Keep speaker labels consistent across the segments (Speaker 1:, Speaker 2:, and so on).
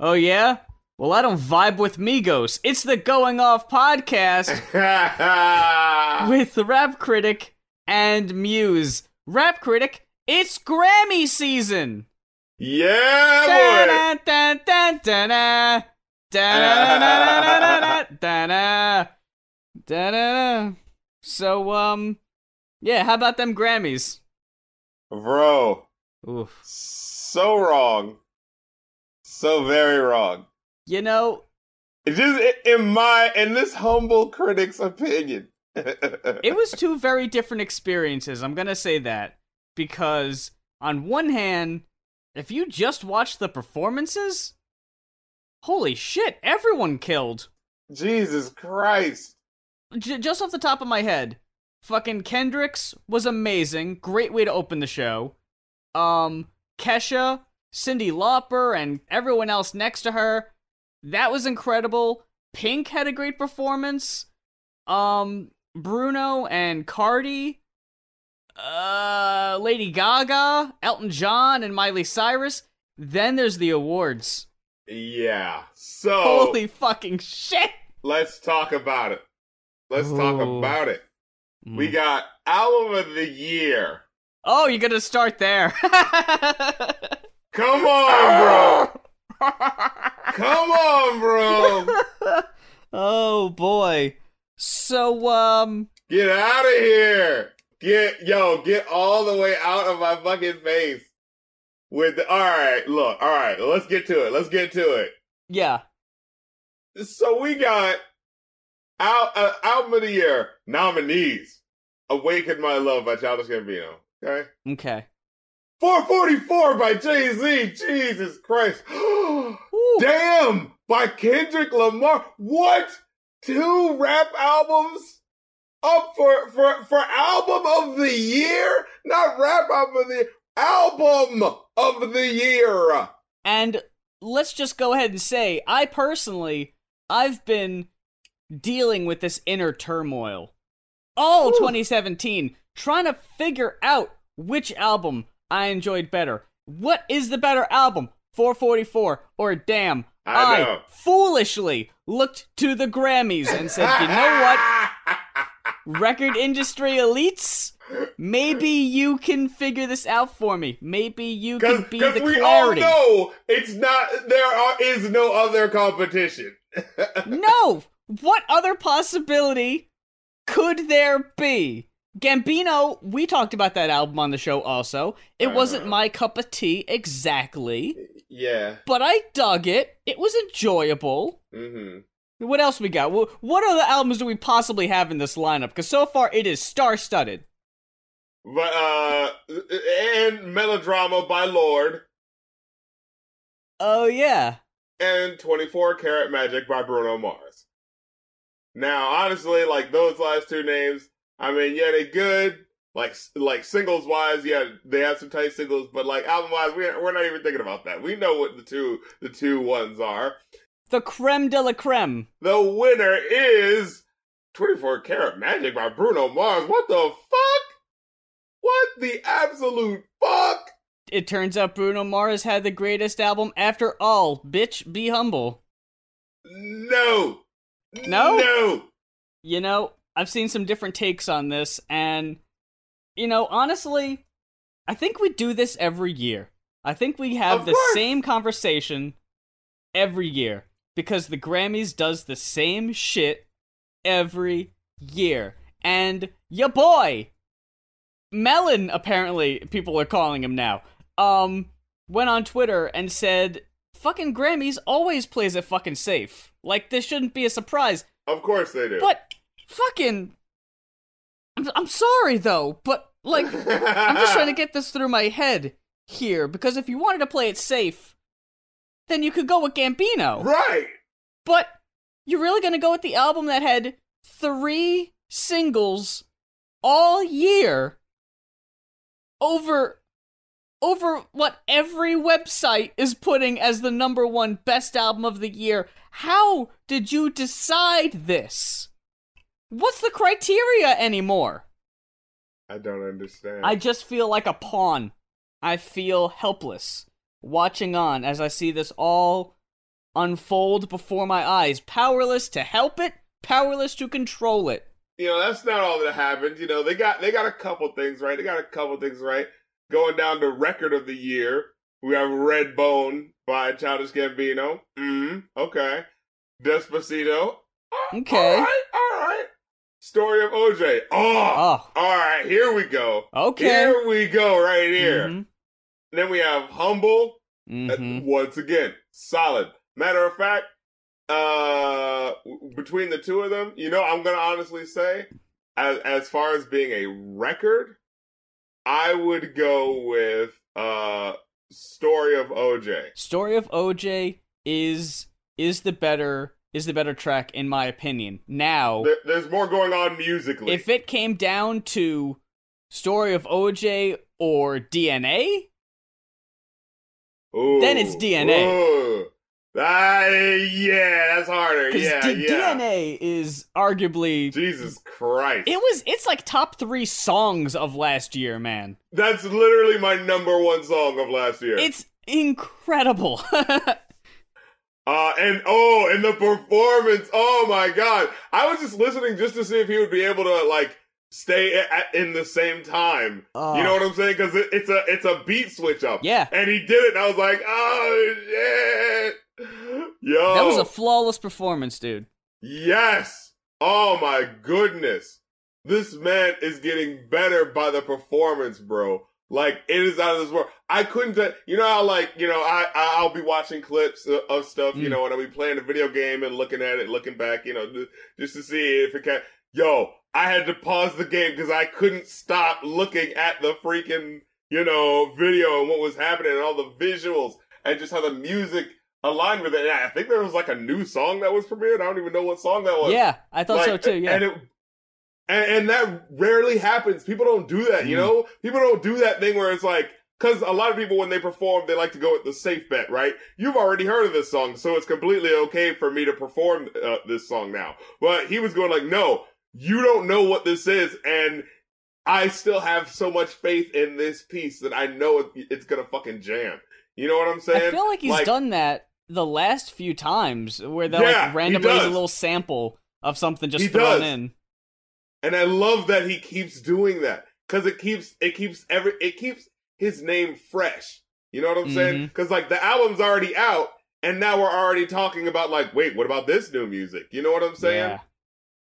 Speaker 1: Oh yeah? Well, I don't vibe with Migos. It's the Going Off podcast with the rap critic and Muse. Rap critic, it's Grammy season.
Speaker 2: yeah, boy.
Speaker 1: So, um, yeah, how about them Grammys?
Speaker 2: Bro,
Speaker 1: Oof.
Speaker 2: so wrong. So very wrong.
Speaker 1: You know,
Speaker 2: It's just in my, in this humble critic's opinion.
Speaker 1: it was two very different experiences. I'm gonna say that because on one hand, if you just watch the performances, holy shit, everyone killed.
Speaker 2: Jesus Christ.
Speaker 1: J- just off the top of my head, fucking Kendrick's was amazing. Great way to open the show. Um, Kesha, Cyndi Lauper, and everyone else next to her. That was incredible. Pink had a great performance. Um, Bruno and Cardi. Uh, Lady Gaga, Elton John, and Miley Cyrus. Then there's the awards.
Speaker 2: Yeah. So
Speaker 1: Holy fucking shit!
Speaker 2: let's talk about it. Let's talk about it.
Speaker 1: Mm.
Speaker 2: We got album of the year.
Speaker 1: Oh, you're gonna start there.
Speaker 2: Come on, bro. Come on, bro.
Speaker 1: oh boy. So um
Speaker 2: Get out of here. Get yo, get all the way out of my fucking face. With the, all right, look, all right, let's get to it. Let's get to it.
Speaker 1: yeah.
Speaker 2: So we got Al, uh, album of the year nominees: "Awaken My Love" by Childish Gambino. Okay,
Speaker 1: Okay.
Speaker 2: 444 by Jay Z. Jesus Christ. Damn! By Kendrick Lamar. What? Two rap albums up for for for album of the year? Not rap album of the year. Album of the year.
Speaker 1: And let's just go ahead and say, I personally I've been dealing with this inner turmoil all
Speaker 2: Whew.
Speaker 1: 2017 trying to figure out which album I enjoyed better. What is the better album? 444 or Damn.
Speaker 2: I know.
Speaker 1: foolishly looked to the Grammys and said, "You know what? record industry elites, maybe you can figure this out for me. Maybe you can be the
Speaker 2: we
Speaker 1: clarity.
Speaker 2: all know it's not. There are, is no other competition.
Speaker 1: no! What other possibility could there be? Gambino, we talked about that album on the show also. It wasn't
Speaker 2: Uh-huh.
Speaker 1: my cup of tea exactly,
Speaker 2: yeah.
Speaker 1: but I dug it. It was enjoyable.
Speaker 2: hmm
Speaker 1: What else we got? Wh- What other albums do we possibly have in this lineup? Because so far it is star-studded.
Speaker 2: But uh, and melodrama by Lorde
Speaker 1: Oh yeah.
Speaker 2: and 24 Karat Magic by Bruno Mars. Now, honestly, like those last two names, I mean, yeah, they good. Like, like singles wise, yeah, they have some tight singles, but like album wise, we're we're not even thinking about that. We know what the two the two ones are.
Speaker 1: The creme de la creme.
Speaker 2: The winner is 24 Karat Magic by Bruno Mars. What the fuck? What the absolute fuck?
Speaker 1: It turns out Bruno Mars had the greatest album after all. Bitch, be humble.
Speaker 2: No.
Speaker 1: No?
Speaker 2: No.
Speaker 1: You know, I've seen some different takes on this, and, you know, honestly, I think we do this every year. I think we have
Speaker 2: Of
Speaker 1: the
Speaker 2: course.
Speaker 1: same conversation every year because the Grammys does the same shit every year. And ya boy, Melon, apparently, people are calling him now, um, went on Twitter and said, fucking Grammys always plays it fucking safe. Like, this shouldn't be a surprise.
Speaker 2: Of course they do.
Speaker 1: But fucking, I'm, I'm sorry though, but like, I'm just trying to get this through my head here because if you wanted to play it safe, then you could go with Gambino.
Speaker 2: Right.
Speaker 1: But you're really gonna go with the album that had three singles all year over over what every website is putting as the number one best album of the year. How did you decide this? What's the criteria anymore?
Speaker 2: I don't understand.
Speaker 1: I just feel like a pawn. I feel helpless watching on as I see this all unfold before my eyes, powerless to help it, powerless to control it.
Speaker 2: You know, that's not all that happened. You know, they got they got a couple things right. They got a couple things right. Going down to record of the year, we have Red Bone by Childish Gambino. Mm, okay. Despacito.
Speaker 1: Okay.
Speaker 2: All right, all right. Story of OJ. Oh,
Speaker 1: Oh,
Speaker 2: all right. Here we go.
Speaker 1: okay.
Speaker 2: Here we go. Right here.
Speaker 1: Mhm,
Speaker 2: Then we have Humble. Uh,
Speaker 1: mhm.
Speaker 2: Once again, solid. Matter of fact, uh, between the two of them, you know, I'm gonna honestly say, as as far as being a record, I would go with uh, Story of OJ.
Speaker 1: Story of OJ is is the better is the better track in my opinion. Now,
Speaker 2: There, there's more going on musically.
Speaker 1: if it came down to Story of OJ or DNA,
Speaker 2: Ooh,
Speaker 1: then it's DNA.
Speaker 2: Ooh. Ah, yeah, that's harder.
Speaker 1: because
Speaker 2: Yeah, yeah.
Speaker 1: DNA is arguably
Speaker 2: Jesus Christ.
Speaker 1: it was it's like top three songs of last year, man.
Speaker 2: That's literally my number one song of last year.
Speaker 1: It's incredible.
Speaker 2: Uh, and oh, and the performance. Oh my god. I was just listening just to see if he would be able to like stay at, in the same time.
Speaker 1: Oh.
Speaker 2: You know what I'm saying? Cause it, it's a, it's a beat switch up.
Speaker 1: yeah,
Speaker 2: And he did it and I was like, oh shit. Yo.
Speaker 1: that was a flawless performance, dude.
Speaker 2: Yes. Oh my goodness. This man is getting better by the performance, bro. Like it is out of this world. I couldn't, t- you know how like you know I I'll be watching clips of, of stuff, you
Speaker 1: Mm.
Speaker 2: know, and I'll be playing a video game and looking at it, looking back, you know, ju- just to see if it can. Yo, I had to pause the game because I couldn't stop looking at the freaking you know video and what was happening and all the visuals and just how the music aligned with it. And I think there was like a new song that was premiered. I don't even know what song that was.
Speaker 1: Yeah, I thought so too. Yeah,
Speaker 2: And it and, and that rarely happens. People don't do that, you
Speaker 1: Mm.
Speaker 2: know? People don't do that thing where it's like because a lot of people when they perform they like to go with the safe bet, right? You've already heard of this song, so it's completely okay for me to perform uh, this song now. But he was going like, "No, you don't know what this is and I still have so much faith in this piece that I know it, it's going to fucking jam." You know what I'm saying?
Speaker 1: I feel like he's done that the last few times where they'll
Speaker 2: Yeah,
Speaker 1: like randomly use a little sample of something just
Speaker 2: He
Speaker 1: thrown
Speaker 2: does.
Speaker 1: in.
Speaker 2: And I love that he keeps doing that because it keeps it keeps every it keeps his name fresh. You know what I'm saying?
Speaker 1: Mhm.
Speaker 2: Because like the album's already out, and now we're already talking about like, wait, what about this new music? You know what I'm saying?
Speaker 1: Yeah.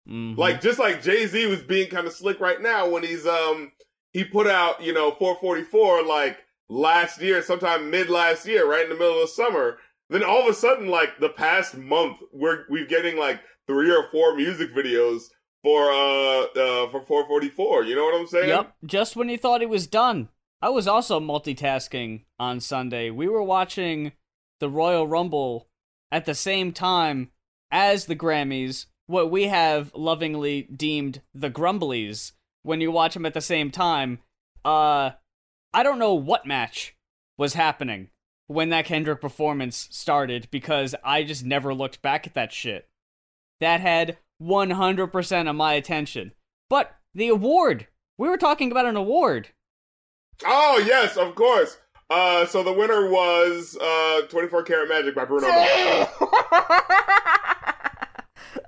Speaker 1: Mhm.
Speaker 2: Like just like Jay Z was being kind of slick right now when he's um he put out you know 444 like last year, sometime mid last year, right in the middle of the summer. Then all of a sudden, like the past month, we're we're getting like three or four music videos for uh uh for 444. You know what I'm saying?
Speaker 1: Yep, just when you thought he was done. I was also multitasking on Sunday. We were watching the Royal Rumble at the same time as the Grammys, what we have lovingly deemed the Grumblies. When you watch them at the same time, uh, I don't know what match was happening when that Kendrick performance started because I just never looked back at that shit. That had 100% of my attention. But the award, we were talking about an award.
Speaker 2: Oh yes, of course. Uh, so the winner was uh 24 Karat Magic by Bruno Mars.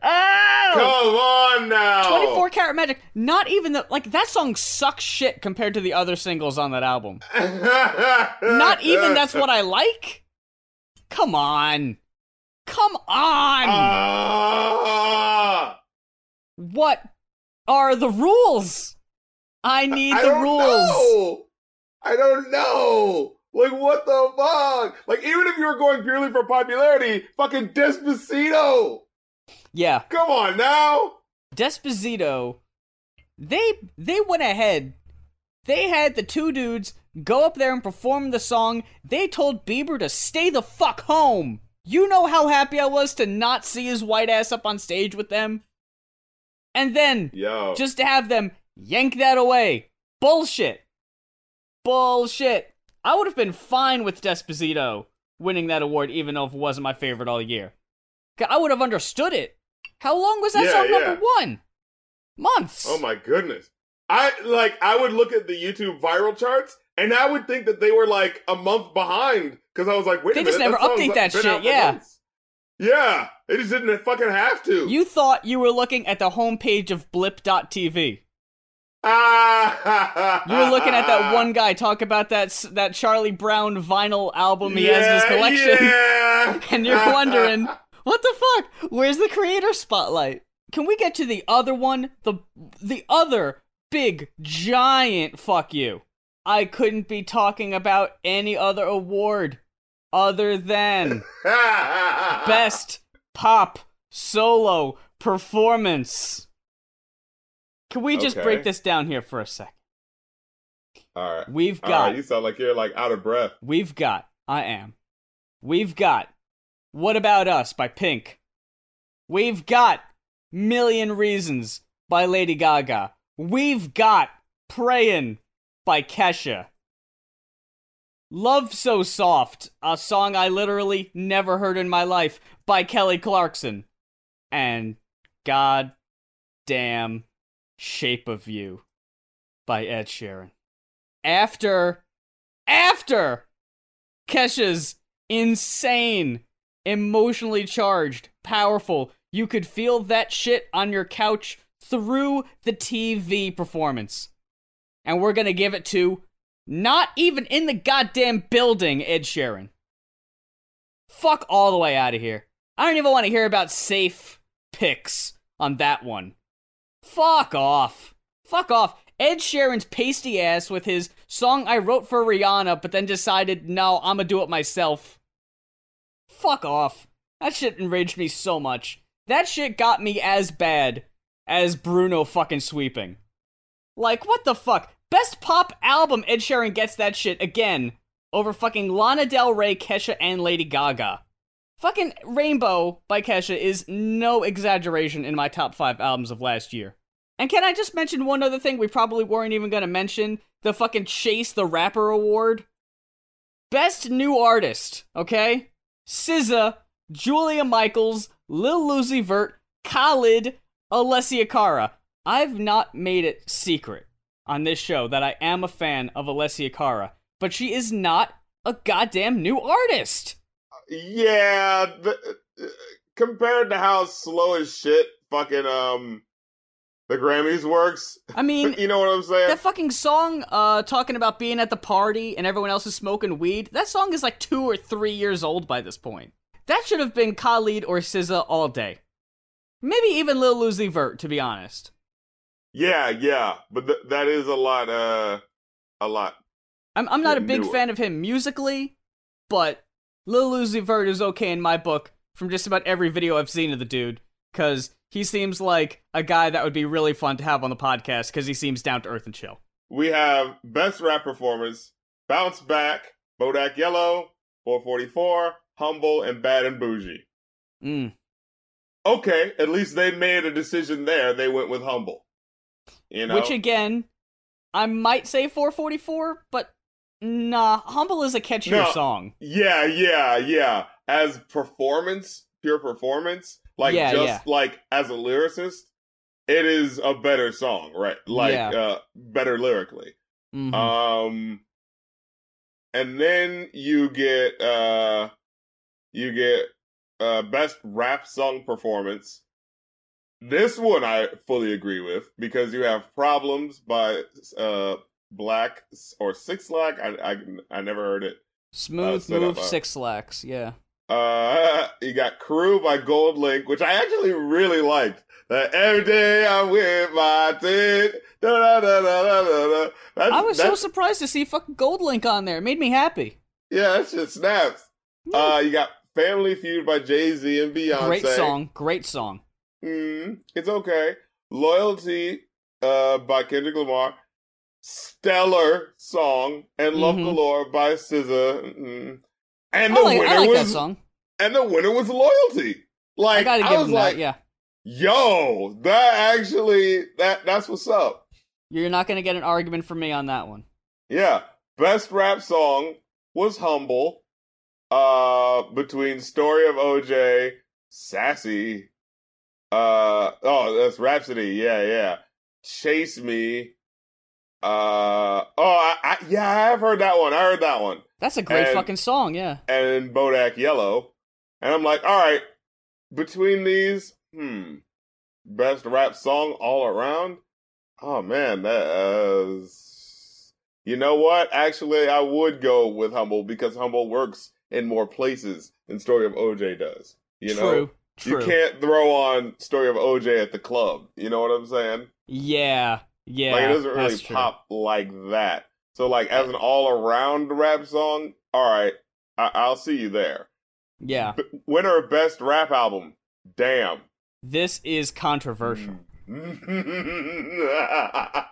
Speaker 1: oh!
Speaker 2: Come on now.
Speaker 1: 24 Karat Magic. Not even the like that song sucks shit compared to the other singles on that album. Not even that's what I like. Come on. Come on.
Speaker 2: Ah.
Speaker 1: what are the rules? I need
Speaker 2: I
Speaker 1: the
Speaker 2: don't
Speaker 1: rules.
Speaker 2: know. I don't know. Like what the fuck? Like even if you were going purely for popularity, fucking Despacito.
Speaker 1: Yeah.
Speaker 2: Come on now.
Speaker 1: Desposito, they they went ahead. They had the two dudes go up there and perform the song. They told Bieber to stay the fuck home. You know how happy I was to not see his white ass up on stage with them? And then
Speaker 2: Yo.
Speaker 1: just to have them yank that away. Bullshit. Bullshit. I would have been fine with Desposito winning that award even though it wasn't my favorite all year. I would have understood it. How long was that
Speaker 2: Yeah,
Speaker 1: song
Speaker 2: yeah.
Speaker 1: number one? Months.
Speaker 2: Oh my goodness. I like I would look at the YouTube viral charts and I would think that they were like a month behind because I was like, wait
Speaker 1: They just
Speaker 2: minute,
Speaker 1: never
Speaker 2: that
Speaker 1: update that shit, yeah.
Speaker 2: Yeah, they just didn't fucking have to.
Speaker 1: You thought you were looking at the homepage of blip.tv.
Speaker 2: ah,
Speaker 1: You were looking at that one guy talk about that that Charlie Brown vinyl album he has in his collection.
Speaker 2: yeah.
Speaker 1: And you're wondering, what the fuck? Where's the creator spotlight? Can we get to the other one? The the other big giant fuck you. I couldn't be talking about any other award other than best pop solo performance. Can we just
Speaker 2: Okay.
Speaker 1: break this down here for a second?
Speaker 2: All right.
Speaker 1: We've got
Speaker 2: right, you sound like you're like out of breath.
Speaker 1: We've got, I am. We've got What About Us by Pink. We've got Million Reasons by Lady Gaga. We've got Prayin' by Kesha. Love So Soft, a song I literally never heard in my life by Kelly Clarkson. And God damn Shape of You by Ed Sheeran. After after Kesha's insane, emotionally charged, powerful, you could feel that shit on your couch through the TV performance. And we're gonna give it to not even in the goddamn building, Ed Sheeran. Fuck all the way out of here. I don't even want to hear about safe picks on that one. Fuck off. Fuck off. Ed Sheeran's pasty ass with his song I wrote for Rihanna, but then decided, no, I'm gonna do it myself. Fuck off. That shit enraged me so much. That shit got me as bad as Bruno fucking sweeping. Like, what the fuck? Best pop album, Ed Sheeran gets that shit again over fucking Lana Del Rey, Kesha, and Lady Gaga. Fucking Rainbow by Kesha is no exaggeration in my top five albums of last year. And can I just mention one other thing we probably weren't even gonna mention? The fucking Chase the Rapper Award. Best New Artist, okay? SZA, Julia Michaels, Lil Uzi Vert, Khalid, Alessia Cara. I've not made it secret on this show that I am a fan of Alessia Cara, but she is not a goddamn new artist.
Speaker 2: Yeah, uh, compared to how slow as shit fucking um the Grammys works,
Speaker 1: I mean,
Speaker 2: you know what I'm saying?
Speaker 1: that fucking song uh talking about being at the party and everyone else is smoking weed, that song is like 2 or 3 years old by this point. That should have been Khalid or SZA all day. Maybe even Lil Uzi Vert to be honest.
Speaker 2: Yeah, yeah, but th- that is a lot. Uh, a lot.
Speaker 1: I'm I'm not a big
Speaker 2: newer.
Speaker 1: fan of him musically, but Lil Uzi Vert is okay in my book from just about every video I've seen of the dude, cause he seems like a guy that would be really fun to have on the podcast, cause he seems down to earth and chill.
Speaker 2: We have best rap performance, bounce back, Bodak Yellow, 444, humble, and bad and bougie.
Speaker 1: Mm.
Speaker 2: Okay, at least they made a decision there. They went with humble. You know,
Speaker 1: Which again, I might say 444, but nah, Humble is a catchier
Speaker 2: No.
Speaker 1: song.
Speaker 2: Yeah, yeah, yeah. As performance, pure performance, like
Speaker 1: Yeah,
Speaker 2: just
Speaker 1: yeah.
Speaker 2: like as a lyricist, it is a better song, right? Like
Speaker 1: Yeah.
Speaker 2: uh better lyrically.
Speaker 1: Mhm.
Speaker 2: Um and then you get uh you get uh best rap song performance. This one I fully agree with because you have Problems by uh Black or Six Lack. I I I never heard it.
Speaker 1: Smooth
Speaker 2: set
Speaker 1: move,
Speaker 2: up a-
Speaker 1: six slacks, yeah.
Speaker 2: Uh, you got Crew by GoldLink, which I actually really liked. That every day I'm with my team. Da, da, da, da, da, da. That's,
Speaker 1: I was so surprised to see fucking GoldLink on there. It made me happy.
Speaker 2: yeah, that shit snaps. Uh, you got Family Feud by Jay Z and Beyonce.
Speaker 1: great song, great song.
Speaker 2: Mm, it's okay. Loyalty, uh, by Kendrick Lamar. Stellar song and Love
Speaker 1: Mhm.
Speaker 2: Galore by SZA. Mm. And the
Speaker 1: like,
Speaker 2: winner
Speaker 1: like
Speaker 2: was
Speaker 1: that song.
Speaker 2: and the winner was Loyalty. Like
Speaker 1: I gotta
Speaker 2: I was like,
Speaker 1: that, yeah.
Speaker 2: Yo, that actually that that's what's up.
Speaker 1: You're not gonna get an argument from me on that one.
Speaker 2: Yeah. Best rap song was Humble. Uh between Story of OJ, Sassy. Uh oh, that's Rapsody. Yeah, yeah. Chase Me. Uh oh, I, I yeah, I have heard that one. I heard that one.
Speaker 1: That's a great
Speaker 2: And-
Speaker 1: fucking song, yeah.
Speaker 2: And Bodak Yellow. And I'm like, all right, between these, hmm, best rap song all around. Oh man, that uh, you know what? Actually, I would go with Humble because Humble works in more places than Story of OJ does. You know,
Speaker 1: True. True.
Speaker 2: you can't throw on Story of OJ at the club. You know what I'm saying?
Speaker 1: Yeah. Yeah.
Speaker 2: like it doesn't really pop like that. So like as an all around rap song, all right, I- I'll see you there.
Speaker 1: Yeah.
Speaker 2: B- winner of best rap album, damn.
Speaker 1: This is controversial.
Speaker 2: Mm.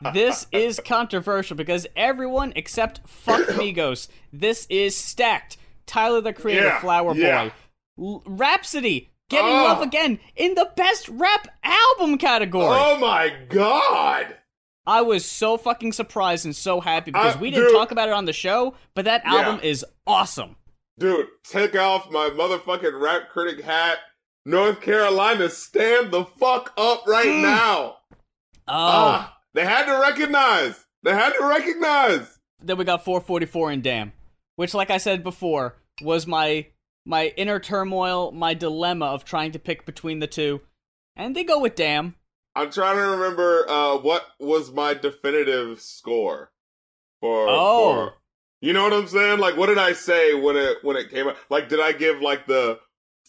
Speaker 1: this is controversial because everyone except fuck Migos. This is stacked. Tyler the Creator,
Speaker 2: Yeah,
Speaker 1: Flower
Speaker 2: yeah.
Speaker 1: Boy, L- Rapsody, Getting
Speaker 2: Oh.
Speaker 1: Love Again in the best rap album category.
Speaker 2: Oh my god!
Speaker 1: I was so fucking surprised and so happy because
Speaker 2: Uh,
Speaker 1: we didn't
Speaker 2: dude.
Speaker 1: talk about it on the show, but that
Speaker 2: Yeah.
Speaker 1: album is awesome.
Speaker 2: Dude, take off my motherfucking rap critic hat. North Carolina, stand the fuck up right
Speaker 1: Mm.
Speaker 2: now.
Speaker 1: Oh,
Speaker 2: Ah, they had to recognize. They had to recognize.
Speaker 1: then we got 444 and Damn, which, like I said before, was my my inner turmoil, my dilemma of trying to pick between the two, and they go with Damn.
Speaker 2: I'm trying to remember uh, what was my definitive score for.
Speaker 1: Oh.
Speaker 2: for- you know what I'm saying? Like, what did I say when it when it came out? Like, did I give like the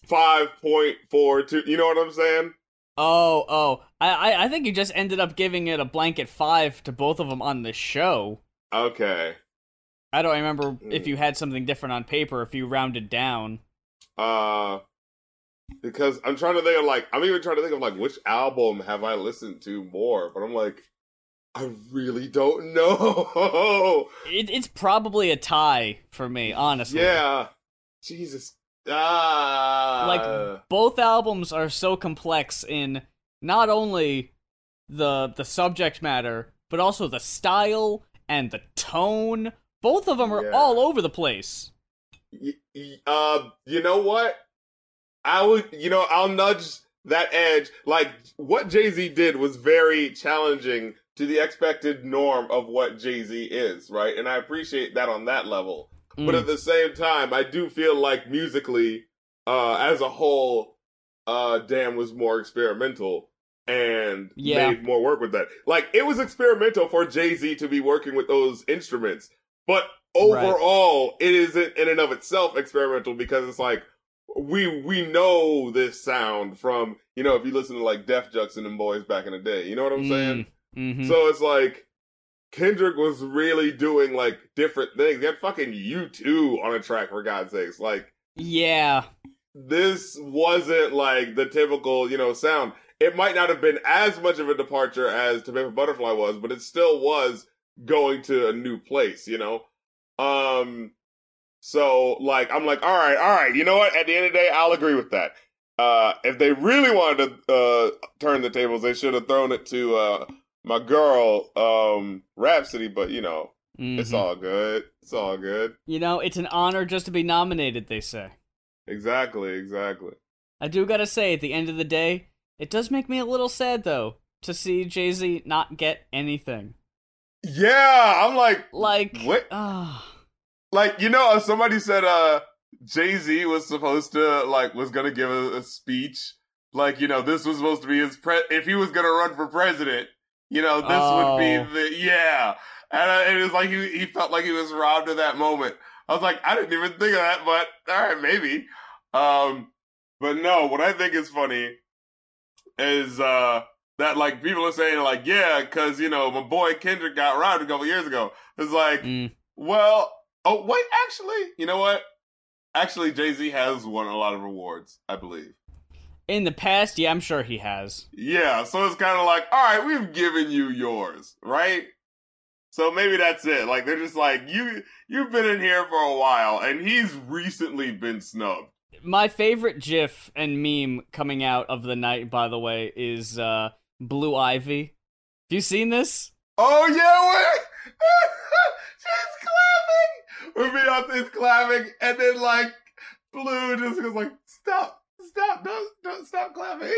Speaker 2: five point four two? You know what I'm saying?
Speaker 1: Oh, oh, I, I I think you just ended up giving it a blanket five to both of them on the show.
Speaker 2: Okay.
Speaker 1: I don't remember if
Speaker 2: Mm.
Speaker 1: you had something different on paper, if you rounded down.
Speaker 2: Uh, because I'm trying to think of like I'm even trying to think of like which album have I listened to more, but I'm like, I really don't know.
Speaker 1: It, it's probably a tie for me, honestly.
Speaker 2: yeah, Jesus. Ah,
Speaker 1: like both albums are so complex in not only the the subject matter but also the style and the tone both of them are
Speaker 2: Yeah.
Speaker 1: all over the place
Speaker 2: Y- y- uh, you know what? I would, you know, I'll nudge that edge. Like what Jay Z did was very challenging to the expected norm of what Jay Z is, right? And I appreciate that on that level. But
Speaker 1: Mm.
Speaker 2: at the same time, I do feel like musically, uh, as a whole, uh, Damn was more experimental and
Speaker 1: Yeah.
Speaker 2: made more work with that. Like it was experimental for Jay Z to be working with those instruments, but overall, it isn't in and of itself experimental because it's like we we know this sound from you know if you listen to like Def Jux and them boys back in the day, you know what I'm saying?
Speaker 1: Mhm.
Speaker 2: So it's like Kendrick was really doing like different things. He had fucking U2 on a track for God's sakes. Like
Speaker 1: yeah
Speaker 2: this wasn't like the typical, you know, sound. It might not have been as much of a departure as To a Butterfly was, but it still was going to a new place, you know? Um so like I'm like, all right, all right, you know what? At the end of the day, I'll agree with that. Uh if they really wanted to uh turn the tables, they should have thrown it to uh my girl, um, Rapsody, but you know, it's
Speaker 1: Mhm.
Speaker 2: all good. It's all good.
Speaker 1: you know it's an honor just to be nominated they say
Speaker 2: Exactly, exactly.
Speaker 1: i do gotta say at the end of the day it does make me a little sad though to see jay-z not get anything
Speaker 2: Yeah, I'm like,
Speaker 1: like
Speaker 2: What? like you know, somebody said uh Jay Z was supposed to like was gonna give a, a speech. Like you know, this was supposed to be his pre. If he was gonna run for president, you know, this would
Speaker 1: Oh.
Speaker 2: be the yeah. And uh, it was like he he felt like he was robbed of that moment. I was like, I didn't even think of that, but all right, maybe. Um, but no, what I think is funny is uh that like people are saying like, yeah, because you know my boy Kendrick got robbed a couple years ago. It's like,
Speaker 1: Mm.
Speaker 2: well, oh wait, actually, you know what? Actually, Jay Z has won a lot of awards, I believe.
Speaker 1: in the past yeah i'm sure he has
Speaker 2: Yeah, so it's kind of like, all right, we've given you yours, right? So maybe that's it. Like they're just like you, you've been in here for a while, and he's recently been snubbed.
Speaker 1: My favorite GIF and meme coming out of the night, by the way, is uh, Blue Ivy. Have you seen this?
Speaker 2: Oh yeah, wait, she's clapping. When Beyonce's clapping, and then like Blue just goes like, stop, stop, don't, don't stop clapping.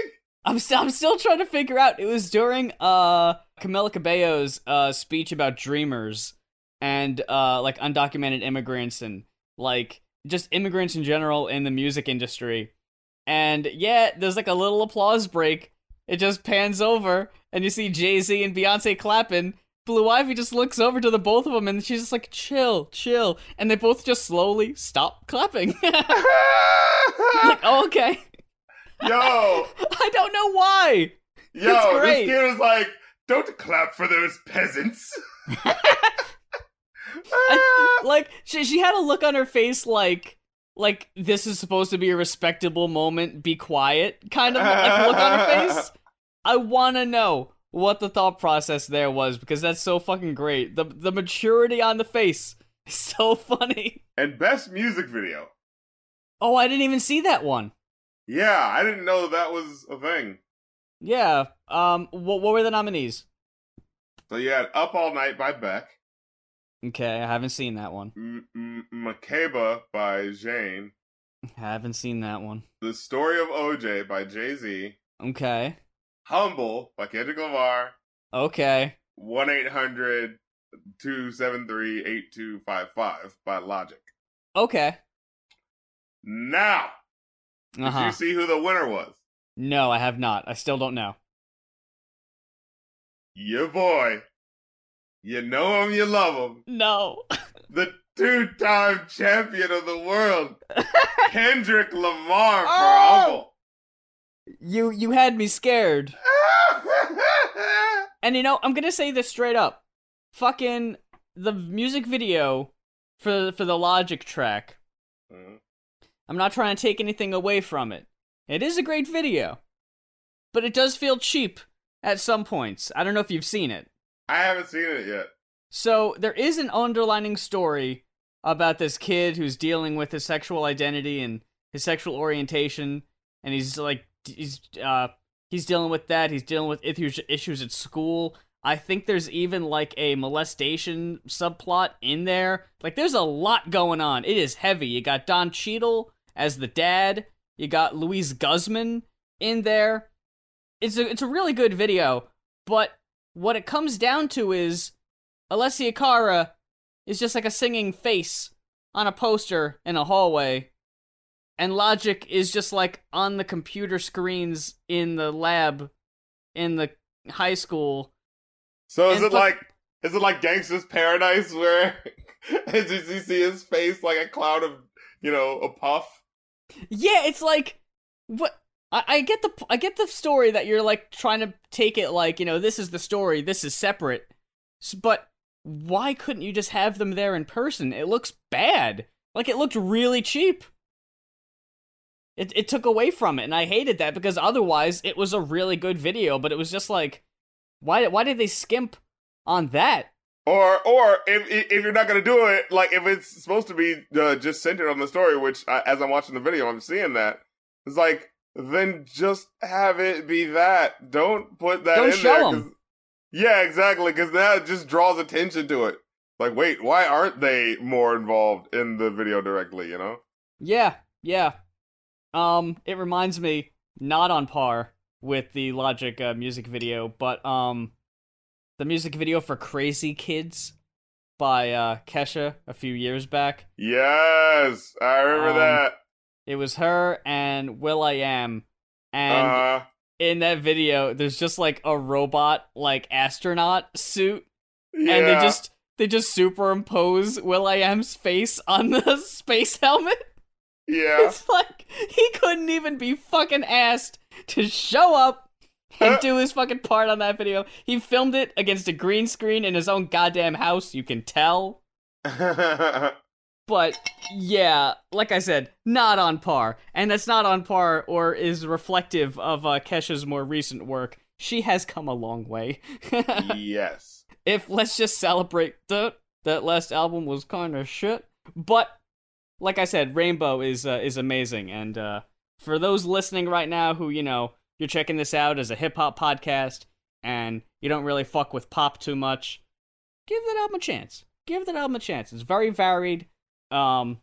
Speaker 1: I'm, st- I'm still trying to figure out. It was during uh, Camila Cabello's uh, speech about dreamers and uh, like undocumented immigrants and like just immigrants in general in the music industry. And yeah, there's like a little applause break. It just pans over, and you see Jay Z and Beyonce clapping. Blue Ivy just looks over to the both of them, and she's just like, "Chill, chill," and they both just slowly stop clapping. like, oh, okay.
Speaker 2: Yo,
Speaker 1: I don't know why.
Speaker 2: yo, this kid was like, "Don't clap for those peasants."
Speaker 1: I- like she she had a look on her face like like this is supposed to be a respectable moment be quiet kind of like look on her face? I want to know what the thought process there was because that's so fucking great. The the maturity on the face is so funny.
Speaker 2: And best music video.
Speaker 1: oh i didn't even see that one.
Speaker 2: Yeah, I didn't know that was a thing.
Speaker 1: yeah um what, what were the nominees?
Speaker 2: So you had "Up All Night" by Beck,
Speaker 1: okay i haven't seen that one.
Speaker 2: M- M- Makeba by Jain,
Speaker 1: haven't seen that one.
Speaker 2: "The Story of OJ" by Jay Z,
Speaker 1: okay.
Speaker 2: "Humble" by Kendrick Lamar,
Speaker 1: okay.
Speaker 2: 1 800 273 8255 by Logic.
Speaker 1: okay.
Speaker 2: Now, did
Speaker 1: uh-huh.
Speaker 2: you see who the winner was?
Speaker 1: no i have not. I still don't know.
Speaker 2: Your boy. You know him, you love him.
Speaker 1: no
Speaker 2: The two-time champion of the world, Kendrick Lamar for
Speaker 1: Oh! You you had me scared. And you know, I'm gonna say this straight up. Fucking the music video for for the Logic track.
Speaker 2: Mhm.
Speaker 1: I'm not trying to take anything away from it. It is a great video. But it does feel cheap at some points. I don't know if you've seen it.
Speaker 2: I haven't seen it yet.
Speaker 1: So there is an underlining story about this kid who's dealing with his sexual identity and his sexual orientation, and he's like he's uh he's dealing with that. He's dealing with issues issues at school. I think there's even like a molestation subplot in there. Like there's a lot going on. It is heavy. You got Don Cheadle as the dad. You got Luis Guzman in there. It's a it's a really good video, but what it comes down to is Alessia Cara is just like a singing face on a poster in a hallway, and Logic is just like on the computer screens in the lab in the high school.
Speaker 2: So is
Speaker 1: And
Speaker 2: it
Speaker 1: fuck-
Speaker 2: like is it like Gangsta's Paradise where did you see his face like a cloud of you know a puff?
Speaker 1: Yeah, it's like what I, I get the I get the story that you're like trying to take it like you know this is the story, this is separate, but why couldn't you just have them there in person? It looks bad. Like it looked really cheap. It it took away from it, and I hated that because otherwise it was a really good video. But it was just like, why why did they skimp on that?
Speaker 2: Or or if if you're not gonna do it, like if it's supposed to be uh, just centered on the story, which as I'm watching the video, I'm seeing that it's like then just have it be that. Don't put that
Speaker 1: Don't
Speaker 2: in
Speaker 1: show
Speaker 2: there.
Speaker 1: 'em.
Speaker 2: 'cause- Yeah, exactly, because that just draws attention to it. Like, wait, why aren't they more involved in the video directly? You know?
Speaker 1: Yeah, yeah. Um, it reminds me, not on par with the Logic uh, music video, but um, the music video for "Crazy Kids" by uh, Kesha a few years back.
Speaker 2: Yes, I remember
Speaker 1: Um,
Speaker 2: that.
Speaker 1: It was her and will.i.am, and
Speaker 2: Uh,
Speaker 1: in that video, there's just like a robot, like astronaut suit,
Speaker 2: yeah.
Speaker 1: and they just they just superimpose will.i.am's face on the space helmet.
Speaker 2: yeah.
Speaker 1: It's like he couldn't even be fucking asked to show up and do his fucking part on that video. He filmed it against a green screen in his own goddamn house, you can tell. But yeah, like I said, not on par. And that's not on par or is reflective of uh, Kesha's more recent work. She has come a long way.
Speaker 2: yes.
Speaker 1: if let's just celebrate that that last album was kind of shit but like i said rainbow is uh, is amazing and uh for those listening right now who you know you're checking this out as a hip hop podcast and you don't really fuck with pop too much give that album a chance give that album a chance it's very varied um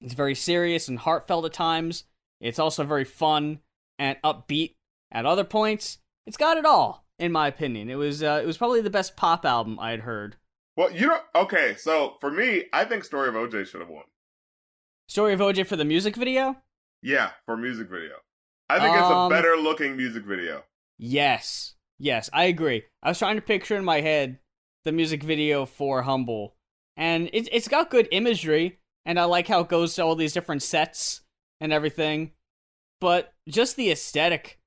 Speaker 1: it's very serious and heartfelt at times it's also very fun and upbeat at other points it's got it all in my opinion. It was uh, it was probably the best pop album I had heard.
Speaker 2: Well, you know, okay, so for me, I think Story of OJ should have won.
Speaker 1: Story of OJ for the music video?
Speaker 2: Yeah, for music video. I think it's
Speaker 1: Um,
Speaker 2: a better looking music video.
Speaker 1: Yes. Yes, I agree. I was trying to picture in my head the music video for Humble. And it, it's got good imagery, and I like how it goes to all these different sets and everything. But just the aesthetic,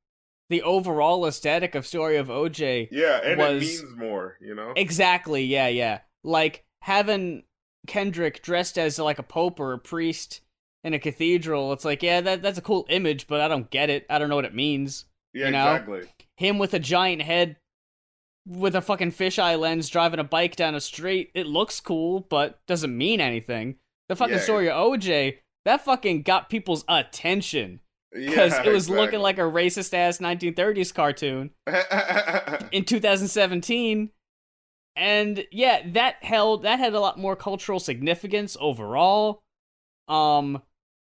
Speaker 1: the overall aesthetic of Story of OJ.
Speaker 2: Yeah, and
Speaker 1: was-
Speaker 2: it means more, you know?
Speaker 1: Exactly, yeah, yeah. Like having Kendrick dressed as like a pope or a priest in a cathedral, it's like, yeah, that, that's a cool image, but I don't get it. I don't know what it means.
Speaker 2: yeah,
Speaker 1: you know?
Speaker 2: exactly.
Speaker 1: him with a giant head with a fucking fisheye lens driving a bike down a street. It looks cool, but doesn't mean anything. The fucking
Speaker 2: Yeah.
Speaker 1: story of OJ, that fucking got people's attention because
Speaker 2: Yeah,
Speaker 1: it was looking like a racist ass 1930s cartoon in 2017. And yeah, that held that had a lot more cultural significance overall. Um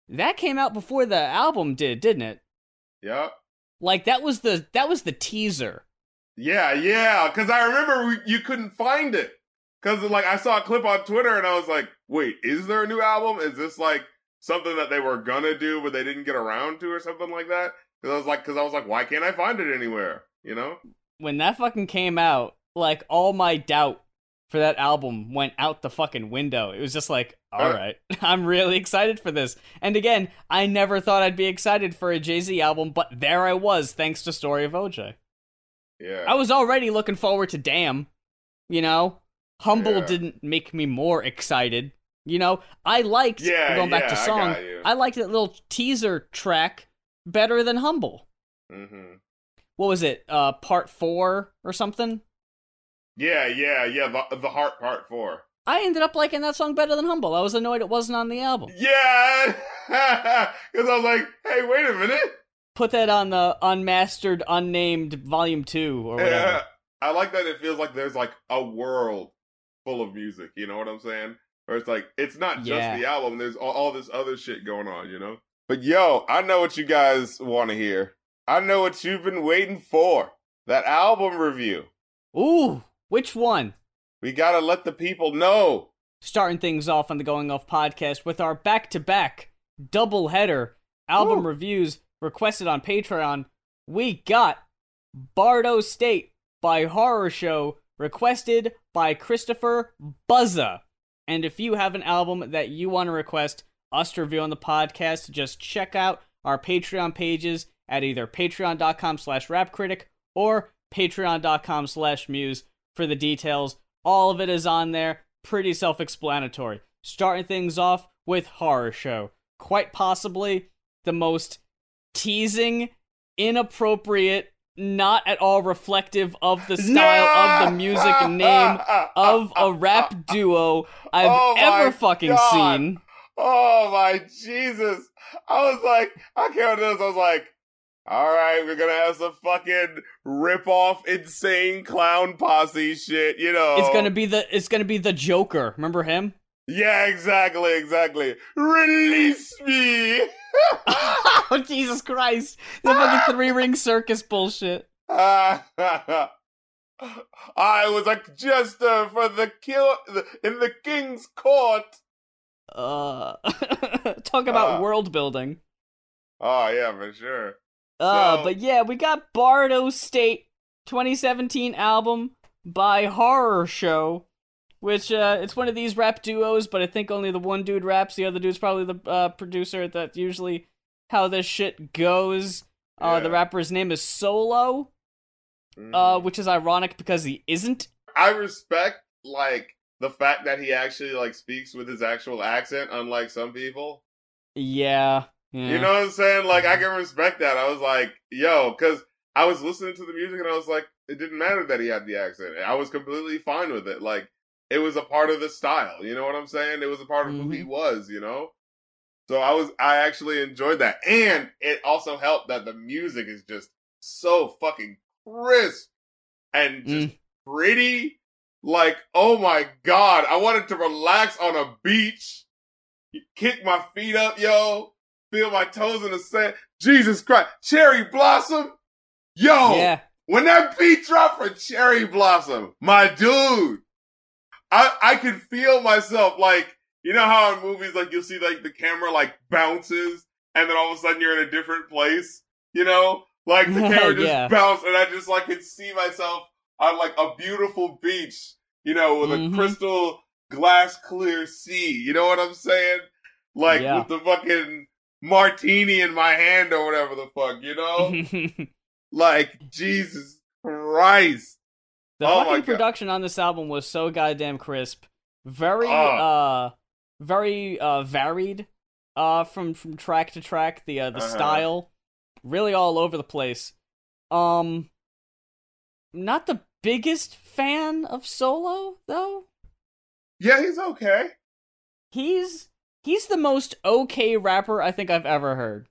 Speaker 1: that came out before the album did, didn't it?
Speaker 2: yep.
Speaker 1: Like that was the that was the teaser.
Speaker 2: Yeah, yeah, because I remember we, you couldn't find it. Because, like, I saw a clip on Twitter and I was like, wait, is there a new album? Is this, like, something that they were gonna do but they didn't get around to or something like that? Because I was like, because I was like, why can't I find it anywhere? You know?
Speaker 1: when that fucking came out, like all my doubt for that album went out the fucking window. It was just like, all
Speaker 2: Uh.
Speaker 1: right, I'm really excited for this. And again, I never thought I'd be excited for a Jay Z album, but there I was, thanks to Story of OJ.
Speaker 2: Yeah.
Speaker 1: I was already looking forward to Damn. You know, Humble
Speaker 2: Yeah.
Speaker 1: didn't make me more excited. You know, I liked
Speaker 2: Yeah,
Speaker 1: going back to
Speaker 2: yeah, I
Speaker 1: song.
Speaker 2: got.
Speaker 1: I liked that little teaser track better than Humble.
Speaker 2: hmm
Speaker 1: What was it? Uh, part four or something?
Speaker 2: Yeah, yeah, yeah. The, the Heart Part 4.
Speaker 1: I ended up liking that song better than Humble. I was annoyed it wasn't on the album.
Speaker 2: Yeah! Because I was like, hey, wait a minute.
Speaker 1: Put that on the unmastered, unnamed volume two or whatever.
Speaker 2: Yeah. I like that it feels like there's like a world full of music. You know what I'm saying? Or it's like it's not just
Speaker 1: Yeah.
Speaker 2: the album. There's all, all this other shit going on. You know. But yo, I know what you guys want to hear. I know what you've been waiting for. That album review.
Speaker 1: Ooh, which one?
Speaker 2: We gotta let the people know.
Speaker 1: Starting things off on the Going Off podcast with our back to back double header album
Speaker 2: Woo.
Speaker 1: reviews requested on Patreon. We got Bardo State by HorrorShow requested by Christopher Buzza. And if you have an album that you want to request us to review on the podcast, just check out our Patreon pages at either patreon.com slash rapcritic or patreon.com slash muse for the details. All of it is on there, pretty self-explanatory. Starting things off with HorrorShow. Quite possibly the most teasing, inappropriate, not at all reflective of the style of the music name of a rap duo I've
Speaker 2: Oh
Speaker 1: ever fucking
Speaker 2: God.
Speaker 1: seen.
Speaker 2: Oh my Jesus! I was like, I can't do this. I was like, all right, we're gonna have some fucking rip off insane clown posse shit, you know?
Speaker 1: It's gonna be the it's gonna be the Joker. Remember him?
Speaker 2: Yeah, exactly, exactly. Release me.
Speaker 1: oh Jesus Christ! The fucking three ring circus bullshit.
Speaker 2: I was a jester for the kill in the king's court.
Speaker 1: Uh, talk about
Speaker 2: Uh.
Speaker 1: world building.
Speaker 2: Oh yeah, for sure.
Speaker 1: Uh,
Speaker 2: So-
Speaker 1: but yeah, we got Bardo State 2017 album by HorrorShow, which uh, it's one of these rap duos, but I think only the one dude raps. The other dude's probably the uh, producer. That's usually how this shit goes. Uh, the rapper's name is Solo, uh, which is ironic because he isn't.
Speaker 2: I respect like the fact that he actually like speaks with his actual accent, unlike some people.
Speaker 1: Yeah. yeah.
Speaker 2: You know what I'm saying? Like I can respect that. I was like, yo, because I was listening to the music and I was like, it didn't matter that he had the accent. I was completely fine with it. Like it was a part of the style. You know what I'm saying? It was a part of who he mm-hmm. was. You know. So I was, I actually enjoyed that, and it also helped that the music is just so fucking crisp and just mm. pretty. Like, oh my god, I wanted to relax on a beach, kick my feet up, yo, feel my toes in the sand. Jesus Christ, Cherry Blossom, yo,
Speaker 1: Yeah.
Speaker 2: when that beat dropped for Cherry Blossom, my dude, I I could feel myself like you know how in movies like you'll see like the camera like bounces and then all of a sudden you're in a different place. You know, like the camera just
Speaker 1: Yeah.
Speaker 2: bounced, and I just like could see myself on like a beautiful beach. You know, with
Speaker 1: Mhm.
Speaker 2: a crystal glass clear sea. You know what I'm saying? Like
Speaker 1: Yeah.
Speaker 2: with the fucking martini in my hand or whatever the fuck. You know, like Jesus Christ.
Speaker 1: The
Speaker 2: Oh
Speaker 1: fucking production on this album was so goddamn crisp. Very
Speaker 2: Oh.
Speaker 1: uh very uh varied uh from from track to track, the uh, the
Speaker 2: Uh-huh.
Speaker 1: style really all over the place. Um not the biggest fan of Solo though.
Speaker 2: Yeah, he's okay.
Speaker 1: He's he's the most okay rapper I think I've ever heard.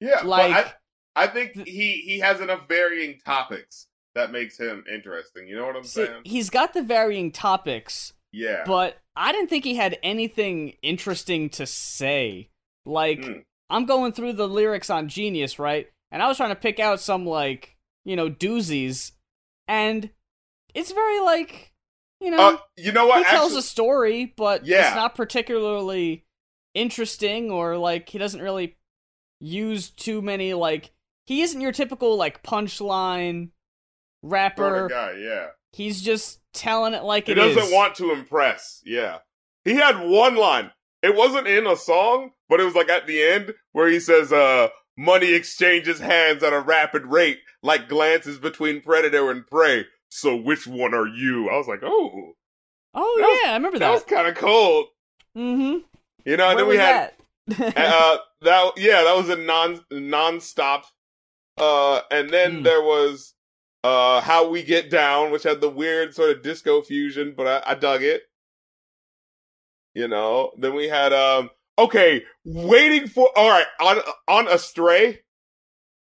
Speaker 2: Yeah,
Speaker 1: Like-
Speaker 2: I, I think he he has enough varying topics that makes him interesting. You know what I'm
Speaker 1: See,
Speaker 2: saying?
Speaker 1: he's got the varying topics,
Speaker 2: Yeah.
Speaker 1: but I didn't think he had anything interesting to say. Like
Speaker 2: Mm.
Speaker 1: I'm going through the lyrics on Genius, right? And I was trying to pick out some like, you know, doozies and it's very like, you know,
Speaker 2: Uh, you know what?
Speaker 1: he tells
Speaker 2: Actually,
Speaker 1: a story, but
Speaker 2: Yeah.
Speaker 1: it's not particularly interesting or like he doesn't really use too many like he isn't your typical like punchline rapper.
Speaker 2: guy. Yeah.
Speaker 1: He's just telling it like it is.
Speaker 2: He
Speaker 1: it
Speaker 2: doesn't
Speaker 1: is.
Speaker 2: want to impress. Yeah. He had one line. It wasn't in a song, but it was like at the end where he says, uh, money exchanges hands at a rapid rate, like glances between predator and prey. So which one are you? I was like, oh,
Speaker 1: Oh
Speaker 2: That was-
Speaker 1: yeah, I remember
Speaker 2: that
Speaker 1: That was
Speaker 2: kind of cold.
Speaker 1: mm-hmm.
Speaker 2: You know, and then we had
Speaker 1: that?
Speaker 2: uh that yeah that was a non non-stop uh and then
Speaker 1: Hmm.
Speaker 2: there was uh how we get down which had the weird sort of disco fusion but I, I dug it you know then we had um okay waiting for all right on on astray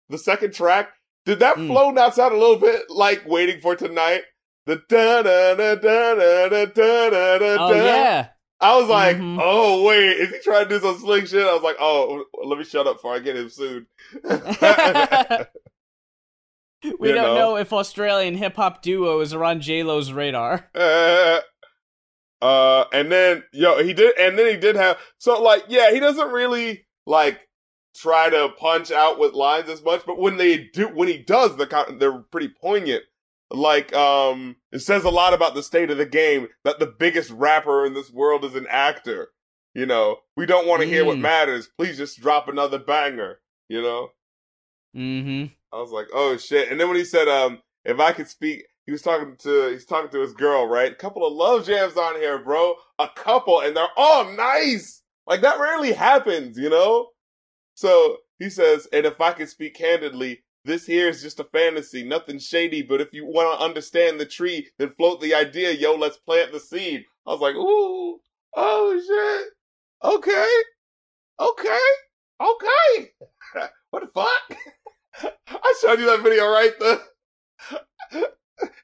Speaker 2: the second track did that
Speaker 1: Hmm.
Speaker 2: flow not sound a little bit like waiting for tonight the da da da da da da da da da
Speaker 1: oh yeah.
Speaker 2: I was like,
Speaker 1: Mhm.
Speaker 2: oh wait, is he trying to do some slick shit? I was like, oh, let me shut up before I get him sued.
Speaker 1: We
Speaker 2: You
Speaker 1: don't
Speaker 2: know.
Speaker 1: know. if Australian hip hop duos are on J Lo's radar.
Speaker 2: uh, uh, and then yo, he did, and then he did have so like, yeah, he doesn't really like try to punch out with lines as much, but when they do, when he does, they're they're pretty poignant. Like, um, it says a lot about the state of the game that the biggest rapper in this world is an actor. You know, we don't want to hear what
Speaker 1: Mm.
Speaker 2: matters. Please just drop another banger. You know.
Speaker 1: Mm-hmm.
Speaker 2: I was like, oh shit. And then when he said, um, if I could speak, he was talking to, he's talking to his girl, right? A couple of love jams on here, bro. A couple, and they're all nice. Like that rarely happens, you know? So he says, and if I could speak candidly, this here is just a fantasy, nothing shady, but if you want to understand the tree, then float the idea, yo, let's plant the seed. I was like, ooh, oh shit. Okay. Okay. Okay. what the fuck? I showed you that video, right? The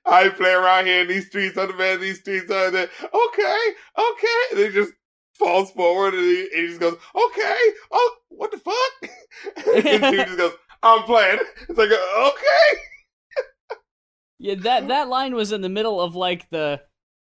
Speaker 2: I play around here in these streets, other man these streets, other than okay, okay. And he just falls forward and he, and he just goes, okay, oh, what the fuck? and dude just goes, I'm playing. It's like, okay.
Speaker 1: Yeah, that that line was in the middle of like the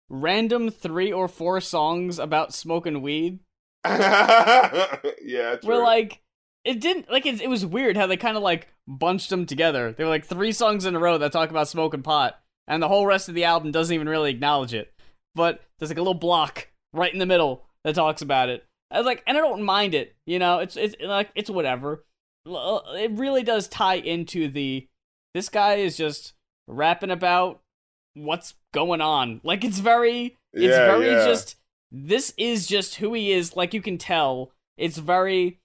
Speaker 1: random three or four songs about smoking weed.
Speaker 2: yeah, true.
Speaker 1: Where like it didn't like it, it was weird how they kind of like bunched them together. They were like three songs in a row that talk about smoking pot, and the whole rest of the album doesn't even really acknowledge it. But there's like a little block right in the middle that talks about it. I was like, and I don't mind it. You know, it's it's like it's whatever. It really does tie into the this guy is just rapping about what's going on. Like it's very it's
Speaker 2: Yeah,
Speaker 1: very
Speaker 2: yeah.
Speaker 1: just this is just who he is like you can tell it's very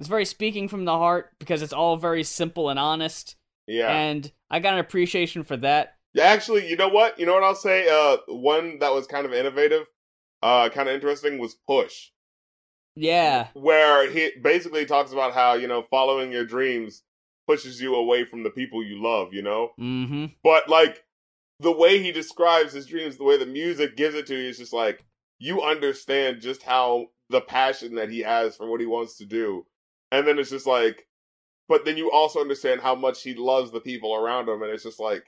Speaker 1: it's very speaking from the heart because it's all very simple and honest
Speaker 2: yeah.
Speaker 1: and i got an appreciation for that
Speaker 2: Yeah, actually, you know what? You know what I'll say? Uh, one that was kind of innovative, uh, kind of interesting was Push,
Speaker 1: yeah
Speaker 2: where he basically talks about how you know following your dreams pushes you away from the people you love. You know,
Speaker 1: mm-hmm
Speaker 2: but like the way he describes his dreams, the way the music gives it to you, is just like you understand just how the passion that he has for what he wants to do, and then it's just like, but then you also understand how much he loves the people around him, and it's just like,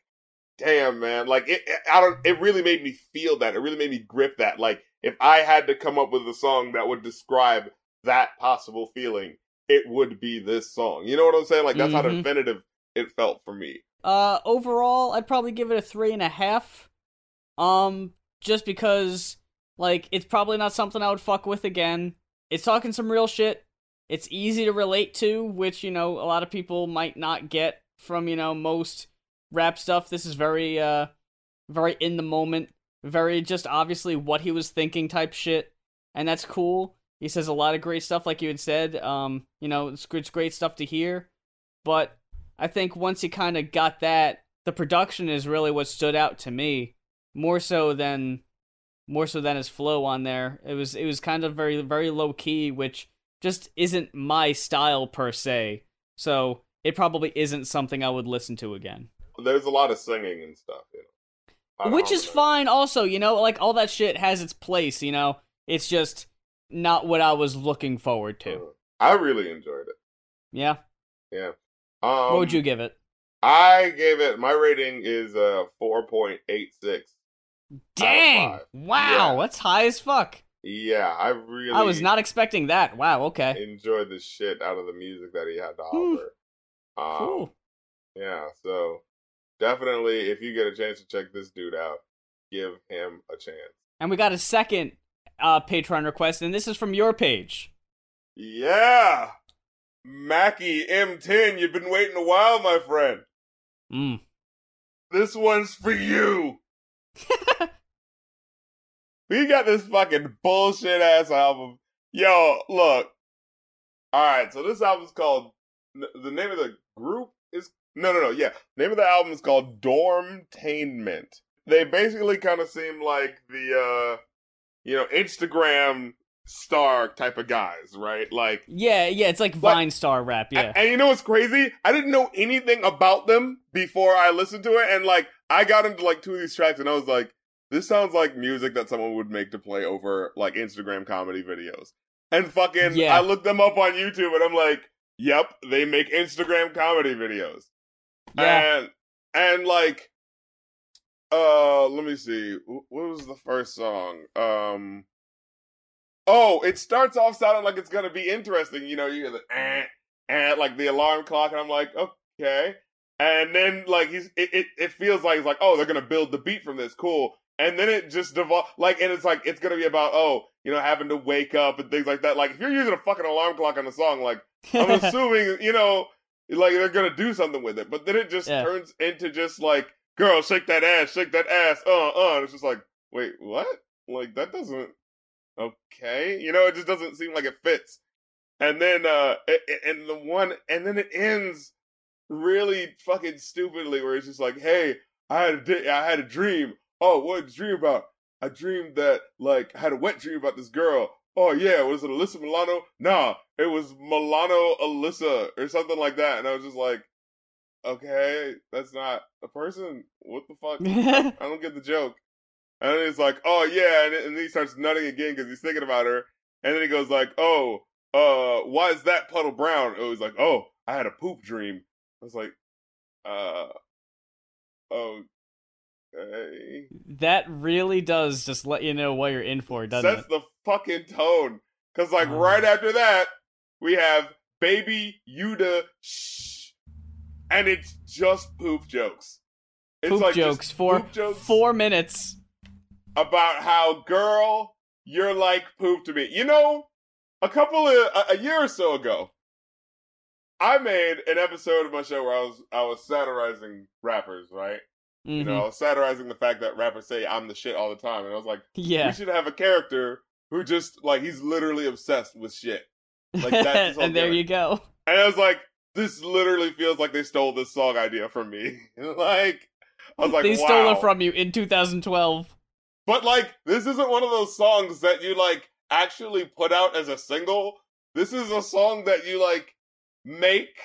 Speaker 2: damn man, like it, it- I don't, it really made me feel that, it really made me grip that, like if I had to come up with a song that would describe that possible feeling, it would be this song. You know what I'm saying? Like that's how
Speaker 1: Mhm.
Speaker 2: definitive it felt for me.
Speaker 1: Uh, overall, I'd probably give it a three and a half. Um, just because, like, it's probably not something I would fuck with again. It's talking some real shit. It's easy to relate to, which, you know, a lot of people might not get from, you know, most rap stuff. This is very, uh, very in the moment, very just obviously what he was thinking type shit. And that's cool. He says a lot of great stuff, like you had said. Um, you know, it's, it's great stuff to hear. But I think once he kind of got that, the production is really what stood out to me more so than more so than his flow on there. It was it was kind of very very low key, which just isn't my style per se. So it probably isn't something I would listen to again.
Speaker 2: There's a lot of singing and stuff, you know.
Speaker 1: Which is
Speaker 2: know.
Speaker 1: fine also, you know, like all that shit has its place, you know. It's just not what I was looking forward to.
Speaker 2: Uh, I really enjoyed it.
Speaker 1: Yeah.
Speaker 2: Yeah. Um,
Speaker 1: what would you give it?
Speaker 2: I gave it my rating is uh four point eight six.
Speaker 1: Dang. Wow,
Speaker 2: Yeah.
Speaker 1: that's high as fuck.
Speaker 2: Yeah, I really
Speaker 1: I was not expecting that. Wow, okay.
Speaker 2: enjoyed the shit out of the music that he had to offer. Um,
Speaker 1: Cool.
Speaker 2: Yeah, so definitely, if you get a chance to check this dude out, give him a chance.
Speaker 1: And we got a second uh, Patreon request, and this is from your page.
Speaker 2: Yeah, Mackie M10, you've been waiting a while, my friend.
Speaker 1: Mm.
Speaker 2: This one's for you. we got this fucking bullshit ass album. Yo, look. All right, so this album's called. The name of the group is no, no, no. Yeah, The name of the album is called Dormtainment. They basically kind of seem like the, uh you know, Instagram star type of guys, right? Like,
Speaker 1: Yeah, yeah, it's like? Vine Star rap. Yeah.
Speaker 2: and you know what's crazy? I didn't know anything about them before I listened to it, and like I got into like two of these tracks, and I was like, "This sounds like music that someone would make to play over like Instagram comedy videos." And fucking,
Speaker 1: Yeah.
Speaker 2: I looked them up on YouTube, and I'm like, "Yep, they make Instagram comedy videos."
Speaker 1: Yeah.
Speaker 2: And and like, uh, let me see, what was the first song? Um. Oh, it starts off sounding like it's gonna be interesting. You know, you hear the eh, and like the alarm clock, and I'm like, okay. And then like he's it, it, it feels like it's like, oh, they're gonna build the beat from this, cool. And then it just devolves like and it's like it's gonna be about, oh, you know, having to wake up and things like that. Like if you're using a fucking alarm clock on a song, like I'm assuming, you know, like they're gonna do something with it. But then it just
Speaker 1: Yeah.
Speaker 2: turns into just like, girl, shake that ass, shake that ass, uh, uh. And it's just like, wait, what? Like that doesn't okay. You know, it just doesn't seem like it fits. And then uh and the one and then it ends really fucking stupidly where it's just like, hey, I had a di- I had a dream. Oh, what did you dream about? I dreamed that like I had a wet dream about this girl. Oh yeah, was it Alyssa Milano? Nah, it was Milano Alyssa or something like that. And I was just like, okay, that's not a person. What the fuck? I don't get the joke. And then he's like, oh yeah, and, and then he starts nutting again because he's thinking about her. And then he goes like, oh, uh, why is that puddle brown? It was like, oh, I had a poop dream. I was like, uh, okay.
Speaker 1: that really does just let you know what you're in for, doesn't
Speaker 2: Sets
Speaker 1: it?
Speaker 2: the fucking tone. Cause like
Speaker 1: Oh.
Speaker 2: right after that, we have Baby Yuda shh, and it's just poop jokes. It's
Speaker 1: Poop
Speaker 2: like
Speaker 1: jokes for
Speaker 2: poop jokes.
Speaker 1: four minutes.
Speaker 2: about how girl you're like poop to me you know a couple of a, a year or so ago i made an episode of my show where i was i was satirizing rappers right you
Speaker 1: mm-hmm.
Speaker 2: know satirizing the fact that rappers say i'm the shit all the time and i was like
Speaker 1: Yeah.
Speaker 2: we should have a character who just like he's literally obsessed with shit like, that's
Speaker 1: and there you go.
Speaker 2: and i was like this literally feels like they stole this song idea from me like i was like
Speaker 1: they
Speaker 2: wow.
Speaker 1: stole it from you in 2012.
Speaker 2: But like, this isn't one of those songs that you like actually put out as a single. This is a song that you like make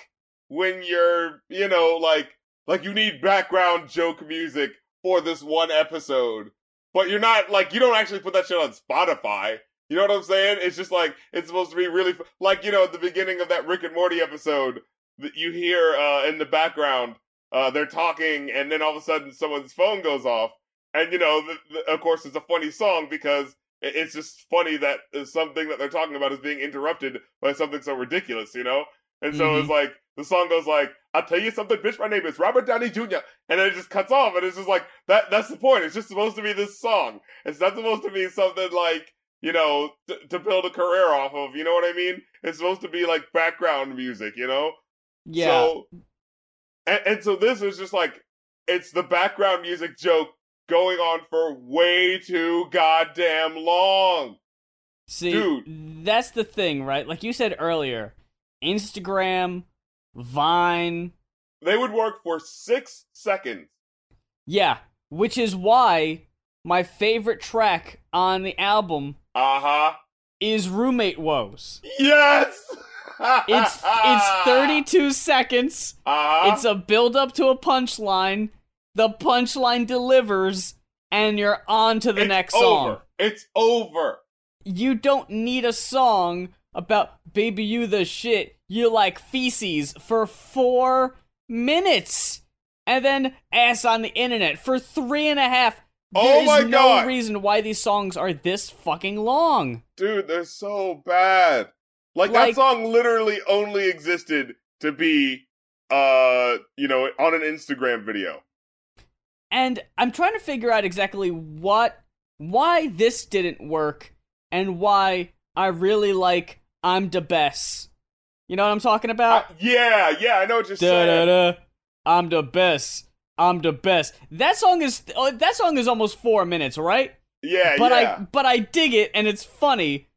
Speaker 2: when you're, you know, like like you need background joke music for this one episode. But you're not like you don't actually put that shit on Spotify. You know what I'm saying? It's just like it's supposed to be really f- like you know at the beginning of that Rick and Morty episode that you hear uh in the background uh they're talking and then all of a sudden someone's phone goes off and you know, the, the, of course, it's a funny song because it's just funny that uh, something that they're talking about is being interrupted by something so ridiculous, you know. And so
Speaker 1: Mhm.
Speaker 2: it's like the song goes like, "I'll tell you something, bitch. My name is Robert Downey Jr." And then it just cuts off, and it's just like that. That's the point. It's just supposed to be this song. It's not supposed to be something like you know t- to build a career off of. You know what I mean? It's supposed to be like background music. You know.
Speaker 1: Yeah.
Speaker 2: So, and, and so this is just like it's the background music joke going on for way too goddamn long.
Speaker 1: See,
Speaker 2: dude.
Speaker 1: that's the thing, right? Like you said earlier, Instagram, Vine,
Speaker 2: They would work for six seconds.
Speaker 1: yeah, which is why my favorite track on the album
Speaker 2: Uh huh.
Speaker 1: is Roommate Woes.
Speaker 2: Yes.
Speaker 1: It's it's 32 seconds.
Speaker 2: Uh-huh.
Speaker 1: It's a build up to a punchline. The punchline delivers and you're on to the
Speaker 2: It's
Speaker 1: next
Speaker 2: over.
Speaker 1: song.
Speaker 2: It's over.
Speaker 1: You don't need a song about baby you the shit. You like feces for 4 minutes. And then ass on the internet for three and a half.
Speaker 2: Oh
Speaker 1: There is
Speaker 2: my
Speaker 1: no
Speaker 2: God.
Speaker 1: reason why these songs are this fucking long.
Speaker 2: Dude, they're so bad. Like,
Speaker 1: Like-
Speaker 2: that song literally only existed to be uh, you know, on an Instagram video.
Speaker 1: And I'm trying to figure out exactly what why this didn't work and why I really like I'm the best. You know what I'm talking
Speaker 2: I-
Speaker 1: about?
Speaker 2: yeah, yeah, I know what you're
Speaker 1: Da da
Speaker 2: saying.
Speaker 1: da. I'm the best. I'm the best. That song is oh, that song is almost 4 minutes, right?
Speaker 2: Yeah,
Speaker 1: But
Speaker 2: yeah.
Speaker 1: I but I dig it and it's funny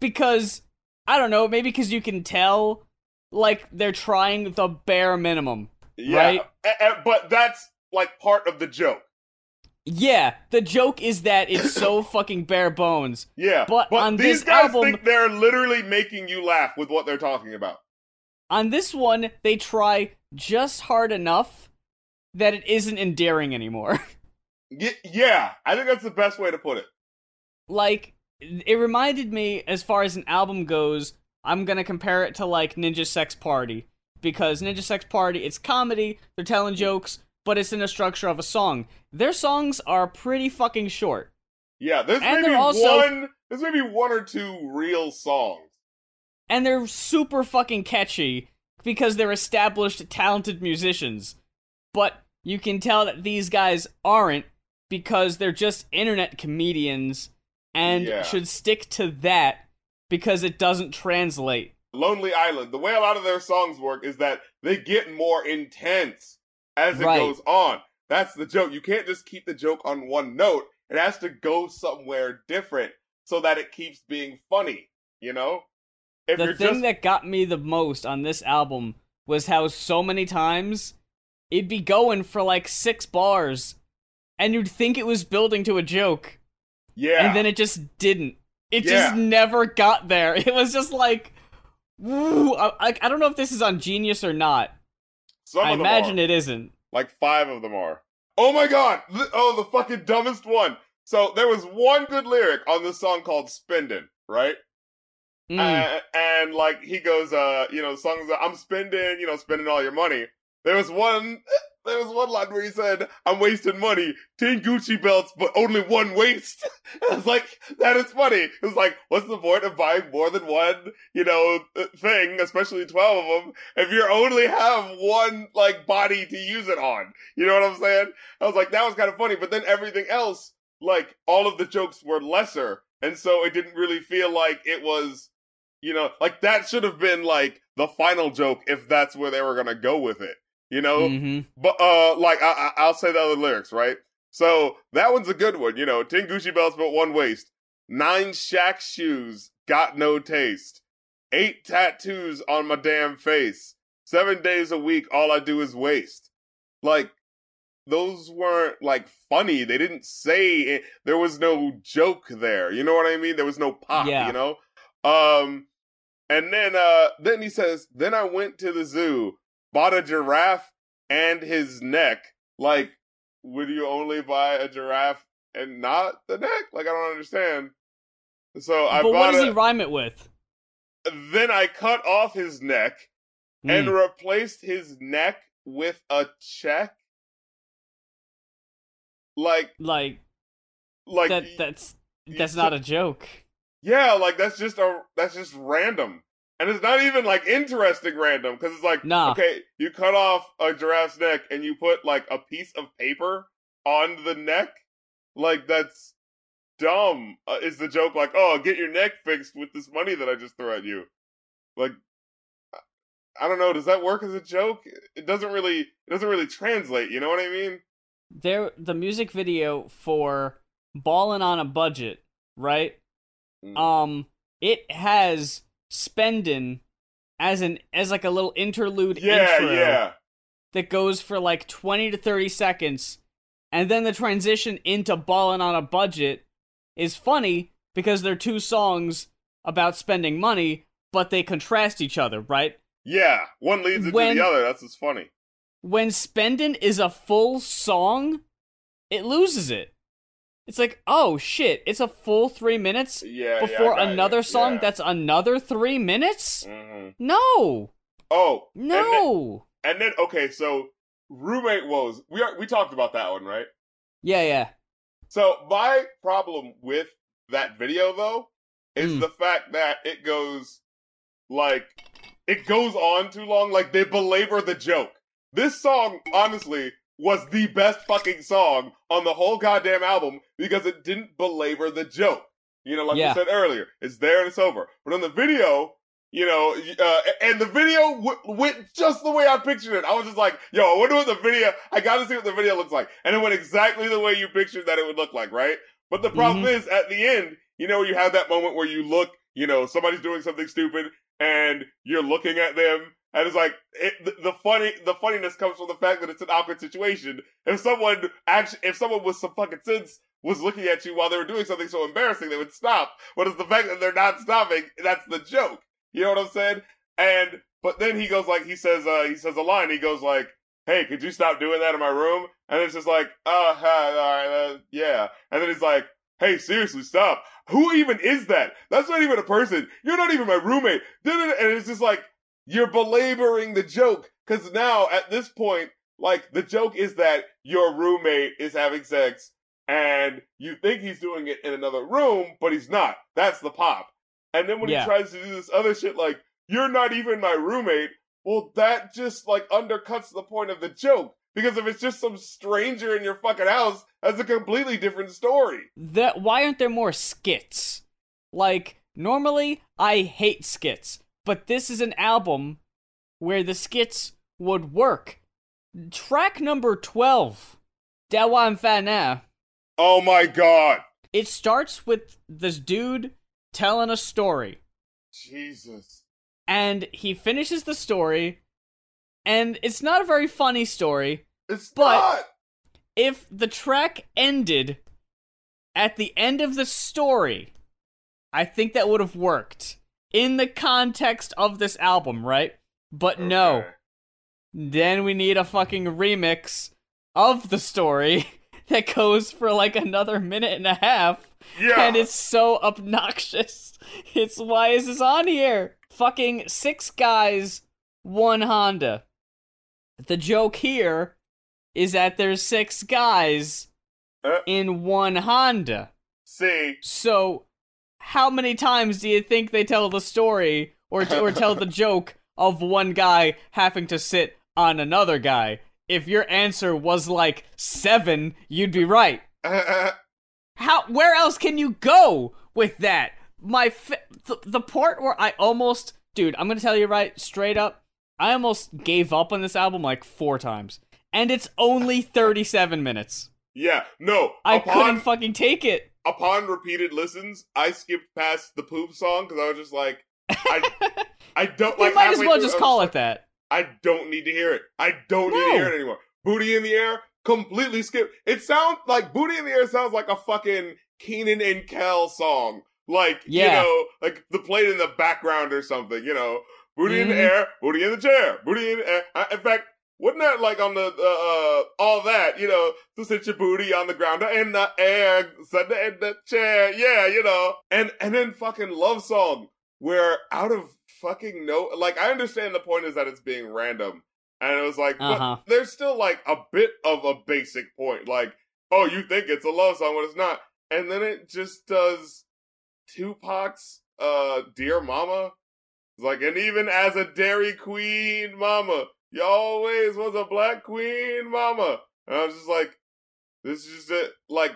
Speaker 1: because I don't know, maybe cuz you can tell like they're trying the bare minimum.
Speaker 2: yeah.
Speaker 1: right?
Speaker 2: A- a- but that's like part of the joke.
Speaker 1: Yeah, the joke is that it's so fucking bare bones.
Speaker 2: Yeah.
Speaker 1: But on
Speaker 2: these
Speaker 1: this
Speaker 2: guys
Speaker 1: album-
Speaker 2: think they're literally making you laugh with what they're talking about.
Speaker 1: On this one, they try just hard enough that it isn't endearing anymore.
Speaker 2: Y- yeah, I think that's the best way to put it.
Speaker 1: like, it reminded me, as far as an album goes, I'm gonna compare it to, like, Ninja Sex Party. Because Ninja Sex Party, it's comedy, they're telling jokes, but it's in the structure of a song. Their songs are pretty fucking short.
Speaker 2: Yeah, there's
Speaker 1: And
Speaker 2: maybe
Speaker 1: also-
Speaker 2: one. There's maybe one or two real songs.
Speaker 1: And they're super fucking catchy because they're established, talented musicians. But you can tell that these guys aren't because they're just internet comedians and
Speaker 2: Yeah.
Speaker 1: should stick to that because it doesn't translate.
Speaker 2: Lonely Island. The way a lot of their songs work is that they get more intense as it
Speaker 1: Right.
Speaker 2: goes on. That's the joke. You can't just keep the joke on one note. It has to go somewhere different so that it keeps being funny. You know, if
Speaker 1: the thing
Speaker 2: just
Speaker 1: that got me the most on this album was how so many times it'd be going for like six bars and you'd think it was building to a joke.
Speaker 2: yeah,
Speaker 1: and then it just didn't. It
Speaker 2: Yeah.
Speaker 1: just never got there. It was just like, woo. I, I, I don't know if this is on Genius or not.
Speaker 2: Some
Speaker 1: I imagine
Speaker 2: are.
Speaker 1: it isn't.
Speaker 2: Like five of them are. Oh my god! Oh, the fucking dumbest one. So there was one good lyric on this song called "Spendin'," right?
Speaker 1: Mm.
Speaker 2: Uh, and like he goes, uh, you know, the song is, I'm spending, you know, spending all your money. There was one, there was one line where he said, "I'm wasting money, ten Gucci belts, but only one waist." I was like, that is funny. It was like, what's the point of buying more than one, you know, thing, especially twelve of them, if you only have one like body to use it on? You know what I'm saying? I was like, that was kind of funny, but then everything else, like all of the jokes were lesser, and so it didn't really feel like it was you know, like that should have been like the final joke if that's where they were gonna go with it. You know,
Speaker 1: hmm
Speaker 2: but uh, like I, I, I'll say the other lyrics, right? So that one's a good one. You know, ten Gucci belts but one waist, nine Shaq shoes, got no taste, eight tattoos on my damn face, seven days a week, all I do is waste. Like those weren't like funny. They didn't say it. there was no joke there. You know what I mean? There was no pop.
Speaker 1: Yeah.
Speaker 2: You know. Um, and then uh, then he says, then I went to the zoo, bought a giraffe and his neck. Like, would you only buy a giraffe and not the neck? Like, I don't understand. So I
Speaker 1: but what does
Speaker 2: a,
Speaker 1: he rhyme it with?
Speaker 2: then I cut off his neck and
Speaker 1: Mm.
Speaker 2: replaced his neck with a check. Like,
Speaker 1: like
Speaker 2: like
Speaker 1: that. That's That's not a joke.
Speaker 2: Yeah, like that's just a that's just random, and it's not even like interesting random because it's like
Speaker 1: Nah.
Speaker 2: okay, you cut off a giraffe's neck and you put like a piece of paper on the neck, like that's dumb. Uh, is the joke like oh get your neck fixed with this money that I just threw at you? Like I- I don't know. Does that work as a joke? It doesn't really. It doesn't really translate. You know what I mean?
Speaker 1: There, the music video for "Ballin' on a Budget," right?
Speaker 2: Mm.
Speaker 1: Um, it has spendin as an as like a little interlude
Speaker 2: yeah,
Speaker 1: intro
Speaker 2: yeah.
Speaker 1: that goes for like twenty to thirty seconds, and then the transition into "Ballin' on a Budget" is funny because they're two songs about spending money, but they contrast each other, right?
Speaker 2: Yeah, one leads into
Speaker 1: When-
Speaker 2: the other. That's what's funny.
Speaker 1: when spendin is a full song, it loses it. It's like, oh shit, it's a full three minutes
Speaker 2: Yeah,
Speaker 1: before
Speaker 2: yeah,
Speaker 1: another
Speaker 2: you.
Speaker 1: song
Speaker 2: Yeah.
Speaker 1: that's another three minutes?
Speaker 2: Mhm.
Speaker 1: No,
Speaker 2: Oh and then-
Speaker 1: no.
Speaker 2: And then, okay, so roommate woes. We are we talked about that one, right?
Speaker 1: Yeah, yeah.
Speaker 2: So my problem with that video though is
Speaker 1: Mm.
Speaker 2: the fact that it goes like it goes on too long. Like they belabor the joke. This song, honestly, was the best fucking song on the whole goddamn album because it didn't belabor the joke. You know, like
Speaker 1: Yeah.
Speaker 2: we said earlier, it's there and it's over. But on the video, you know, uh, and the video w- went just the way I pictured it. I was just like, yo, I wonder what the video, I gotta see what the video looks like. And it went exactly the way you pictured that it would look like, right? But the problem is, at the end, you know, you have that moment where you look, you know, somebody's doing something stupid and you're looking at them. And it's like it, the, funny, the funniness comes from the fact that it's an awkward situation. If someone actually, if someone with some fucking sense was looking at you while they were doing something so embarrassing, they would stop. But it's the fact that they're not stopping that's the joke. You know what I'm saying? And but then he goes like he says uh he says a line. He goes like, "Hey, could you stop doing that in my room?" And it's just like, "Oh, hi, all right, uh, yeah." And then he's like, "Hey, seriously, stop. Who even is that? That's not even a person. You're not even my roommate." And it's just like you're belaboring the joke because now at this point, like the joke is that your roommate is having sex and you think he's doing it in another room, but he's not. That's the pop. And then when
Speaker 1: Yeah.
Speaker 2: he tries to do this other shit like, you're not even my roommate, well, that just like undercuts the point of the joke. Because if it's just some stranger in your fucking house, that's a completely different story.
Speaker 1: That why aren't there more skits? Like normally I hate skits, but this is an album where the skits would work. Track number 12, Dawan Fana.
Speaker 2: Oh my god.
Speaker 1: It starts with this dude telling a story,
Speaker 2: Jesus.
Speaker 1: and he finishes the story, and it's not a very funny story.
Speaker 2: It's
Speaker 1: But-
Speaker 2: not.
Speaker 1: If the track ended at the end of the story, I think that would have worked in the context of this album, right? But no. Then we need a fucking remix of the story that goes for like another minute and a half.
Speaker 2: Yeah.
Speaker 1: And it's so obnoxious. It's why is this on here? Fucking six guys, one Honda. The joke here is that there's six guys
Speaker 2: Uh.
Speaker 1: in one Honda.
Speaker 2: See,
Speaker 1: So, how many times do you think they tell the story or or tell the joke of one guy having to sit on another guy? If your answer was like seven, you'd be right. How? Where else can you go with that? My fi- th- the part where I almost, dude, I'm gonna tell you right straight up, I almost gave up on this album like four times, and it's only 37 minutes.
Speaker 2: yeah, no.
Speaker 1: I
Speaker 2: upon,
Speaker 1: couldn't fucking take it.
Speaker 2: Upon repeated listens, I skipped past the poop song because I was just like, I, I don't like.
Speaker 1: might as well
Speaker 2: through,
Speaker 1: just
Speaker 2: I
Speaker 1: call
Speaker 2: like,
Speaker 1: it that.
Speaker 2: I don't need to hear it. I don't need to hear it anymore. Booty in the air, completely skip. It sounds like Booty in the air sounds like a fucking Keenan and Kel song. Like,
Speaker 1: Yeah.
Speaker 2: you know, like the played in the background or something, you know. Booty in the
Speaker 1: Mhm.
Speaker 2: air, booty in the chair, booty in the air. Uh, in fact, wasn't that like on the, uh, uh, all that, you know, to sit your booty on the ground in the air, sit in the chair, yeah, you know. And, and then fucking love song where out of fucking no, like I understand the point is that it's being random. And it was like,
Speaker 1: Uh-huh.
Speaker 2: there's still like a bit of a basic point. Like, oh, you think it's a love song when it's not. and then it just does Tupac's uh Dear Mama. It's like, and even as a Dairy Queen mama, you always was a black queen mama. And I was just like, this is just like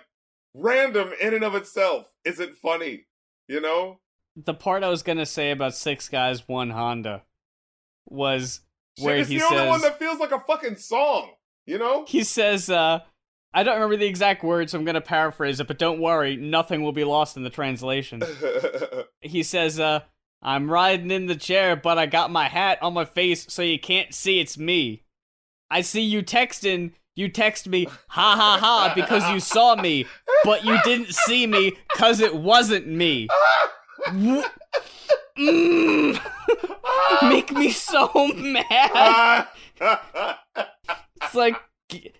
Speaker 2: random in and of itself isn't funny, you know?
Speaker 1: The part I was gonna say about six guys, one Honda was where he
Speaker 2: the only one that feels like a fucking song, you know?
Speaker 1: he says, uh I don't remember the exact words, so I'm gonna paraphrase it, but don't worry, nothing will be lost in the translation. he says, uh, I'm riding in the chair, but I got my hat on my face so you can't see it's me. I see you texting, you text me, ha ha ha, because you saw me, but you didn't see me because it wasn't me. Mm. Make me so mad. It's like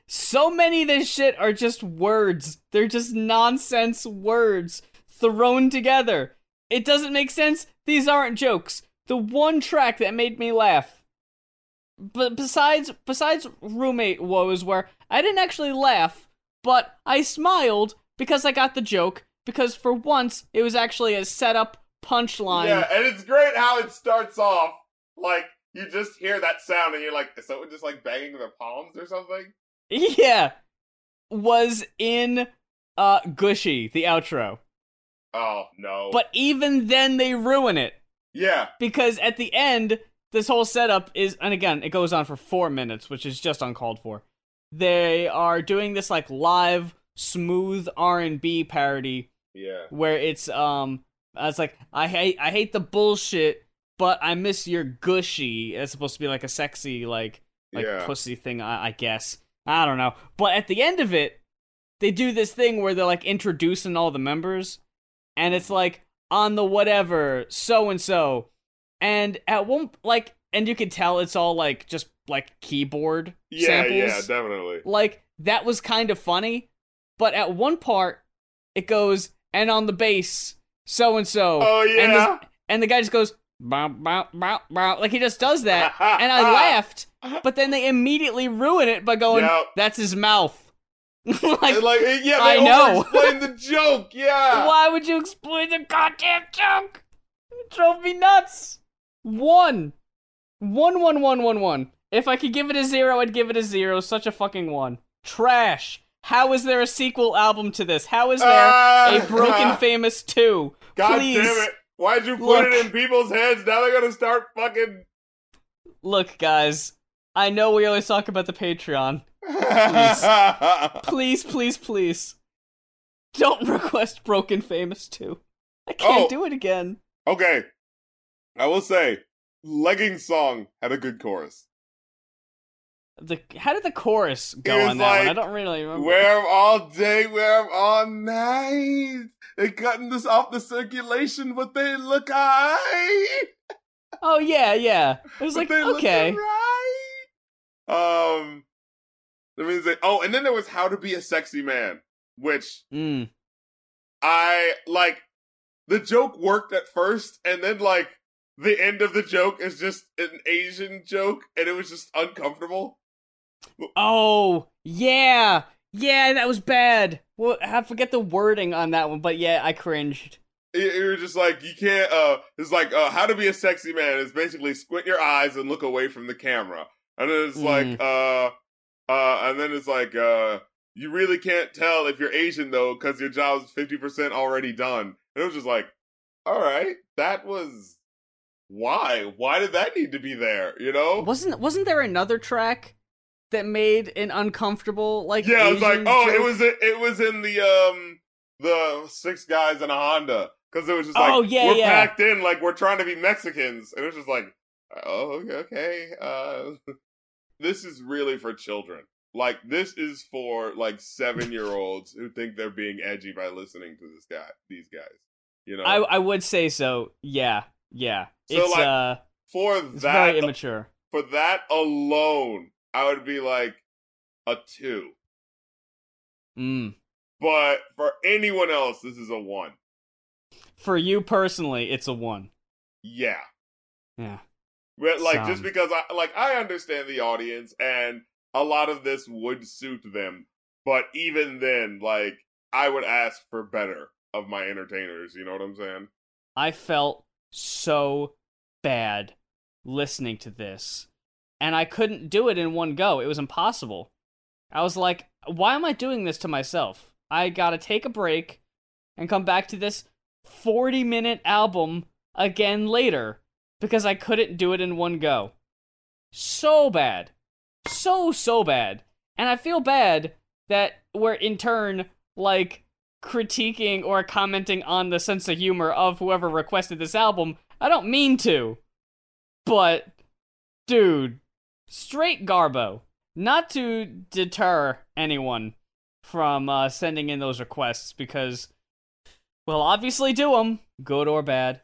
Speaker 1: so many of this shit are just words. They're just nonsense words thrown together. It doesn't make sense. These aren't jokes. The one track that made me laugh, but besides besides roommate woes, where I didn't actually laugh, but I smiled because I got the joke. Because for once, it was actually a setup punchline.
Speaker 2: yeah, and it's great how it starts off like you just hear that sound and you're like, is someone just like banging their palms or something?
Speaker 1: Yeah. Was in uh Gushy, the outro.
Speaker 2: Oh no.
Speaker 1: But even then they ruin it.
Speaker 2: yeah,
Speaker 1: Because at the end, this whole setup is and again, it goes on for four minutes, which is just uncalled for. They are doing this like live smooth R and B parody
Speaker 2: yeah.
Speaker 1: where it's um it's like I hate I hate the bullshit, but I miss your gushy. It's supposed to be like a sexy like like
Speaker 2: yeah.
Speaker 1: pussy thing, I, I guess. I don't know. But at the end of it, they do this thing where they're like introducing all the members, and it's like on the whatever so and so, and at one like, and you can tell it's all like just like keyboard
Speaker 2: yeah,
Speaker 1: samples.
Speaker 2: yeah, definitely.
Speaker 1: Like that was kind of funny, but at one part it goes and on the bass so and so.
Speaker 2: Oh
Speaker 1: and
Speaker 2: yeah.
Speaker 1: the, and the guy just goes bow bow bow bow like he just does that, and I laughed. But then they immediately ruin it by going,
Speaker 2: Yep.
Speaker 1: "That's his mouth." like,
Speaker 2: like yeah,
Speaker 1: I know.
Speaker 2: explain the joke. Yeah.
Speaker 1: why would you explain the goddamn joke? It drove me nuts. One, one, one, one, one, one. If I could give it a zero, I'd give it a zero. Such a fucking one. Trash. How is there a sequel album to this? How is there
Speaker 2: Ah.
Speaker 1: a Broken Famous 2?
Speaker 2: God
Speaker 1: Please.
Speaker 2: damn it! Why'd you put
Speaker 1: Look.
Speaker 2: it in people's heads? Now they're gonna start fucking.
Speaker 1: Look, guys, I know we always talk about the Patreon. Please, please, please. Don't request Bored and Famous 2. I can't
Speaker 2: Oh.
Speaker 1: do it again.
Speaker 2: okay, I will say, legging song had a good chorus.
Speaker 1: The how did the chorus go on that one? I don't really remember.
Speaker 2: Wear 'em all day, wear 'em all night. They're cutting this off the circulation, but they look high.
Speaker 1: Oh yeah, yeah. It was
Speaker 2: But
Speaker 1: like okay.
Speaker 2: right. Um, let me say. Oh, and then there was "How to Be a Sexy Man," which
Speaker 1: Mm.
Speaker 2: I like. The joke worked at first, and then like the end of the joke is just an Asian joke, and it was just uncomfortable.
Speaker 1: Oh yeah, yeah. That was bad. Well, I forget the wording on that one, but yeah, I cringed.
Speaker 2: It, it was just like you can't. Uh, it's like uh, how to be a sexy man is basically squint your eyes and look away from the camera, and then it's
Speaker 1: Mm.
Speaker 2: like uh, uh, and then it's like uh, you really can't tell if you're Asian though because your job's fifty percent already done. And it was just like, all right, that was why. Why did that need to be there? You know?
Speaker 1: Wasn't wasn't there another track that made an uncomfortable like?
Speaker 2: yeah, it was like,
Speaker 1: Asian
Speaker 2: oh, it was it was in the um the six guys in a Honda because it was just like,
Speaker 1: Oh, yeah,
Speaker 2: we're
Speaker 1: yeah.
Speaker 2: packed in like we're trying to be Mexicans, and it was just like, oh, okay, okay. Uh, this is really for children. Like this is for like seven year olds who think they're being edgy by listening to this guy, these guys. You know,
Speaker 1: I I would say so. Yeah, yeah.
Speaker 2: So,
Speaker 1: it's
Speaker 2: like,
Speaker 1: uh,
Speaker 2: for
Speaker 1: it's
Speaker 2: that
Speaker 1: very immature.
Speaker 2: for that alone, I would be like a two.
Speaker 1: Mm.
Speaker 2: But for anyone else, this is a one.
Speaker 1: For you personally, it's a one.
Speaker 2: Yeah.
Speaker 1: Yeah.
Speaker 2: But like just because I like I understand the audience and a lot of this would suit them, but even then, like I would ask for better of my entertainers. You know what I'm saying?
Speaker 1: I felt so bad listening to this, and I couldn't do it in one go. It was impossible. I was like, why am I doing this to myself? I gotta take a break and come back to this 40 minute album again later because I couldn't do it in one go. So bad. So, so bad. And I feel bad that we're in turn, like, critiquing or commenting on the sense of humor of whoever requested this album. I don't mean to. But, dude, straight Garbo. Not to deter anyone from uh, sending in those requests because, we'll obviously do them, good or bad.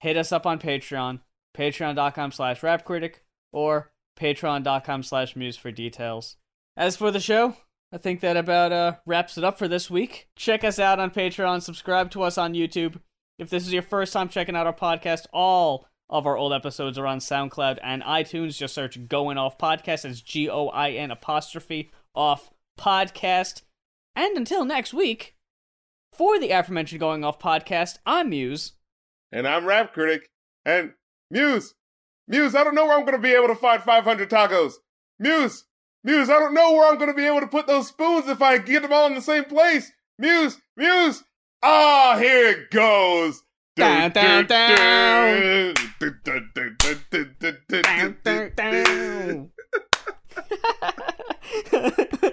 Speaker 1: Hit us up on Patreon, patreon.com slash rapcritic, or patreon.com slash muse for details. As for the show, I think that about uh, wraps it up for this week. Check us out on Patreon, subscribe to us on YouTube. If this is your first time checking out our podcast, all of our old episodes are on SoundCloud and iTunes. Just search Going Off Podcast as G O I N apostrophe off podcast. And until next week, for the aforementioned Going Off Podcast, I'm Muse.
Speaker 2: And I'm Rap Critic. And Muse, Muse, I don't know where I'm going to be able to find 500 tacos. Muse, Muse, I don't know where I'm going to be able to put those spoons if I get them all in the same place. Muse, Muse, ah, here it goes.
Speaker 1: Down, down, down.
Speaker 2: down.
Speaker 1: down.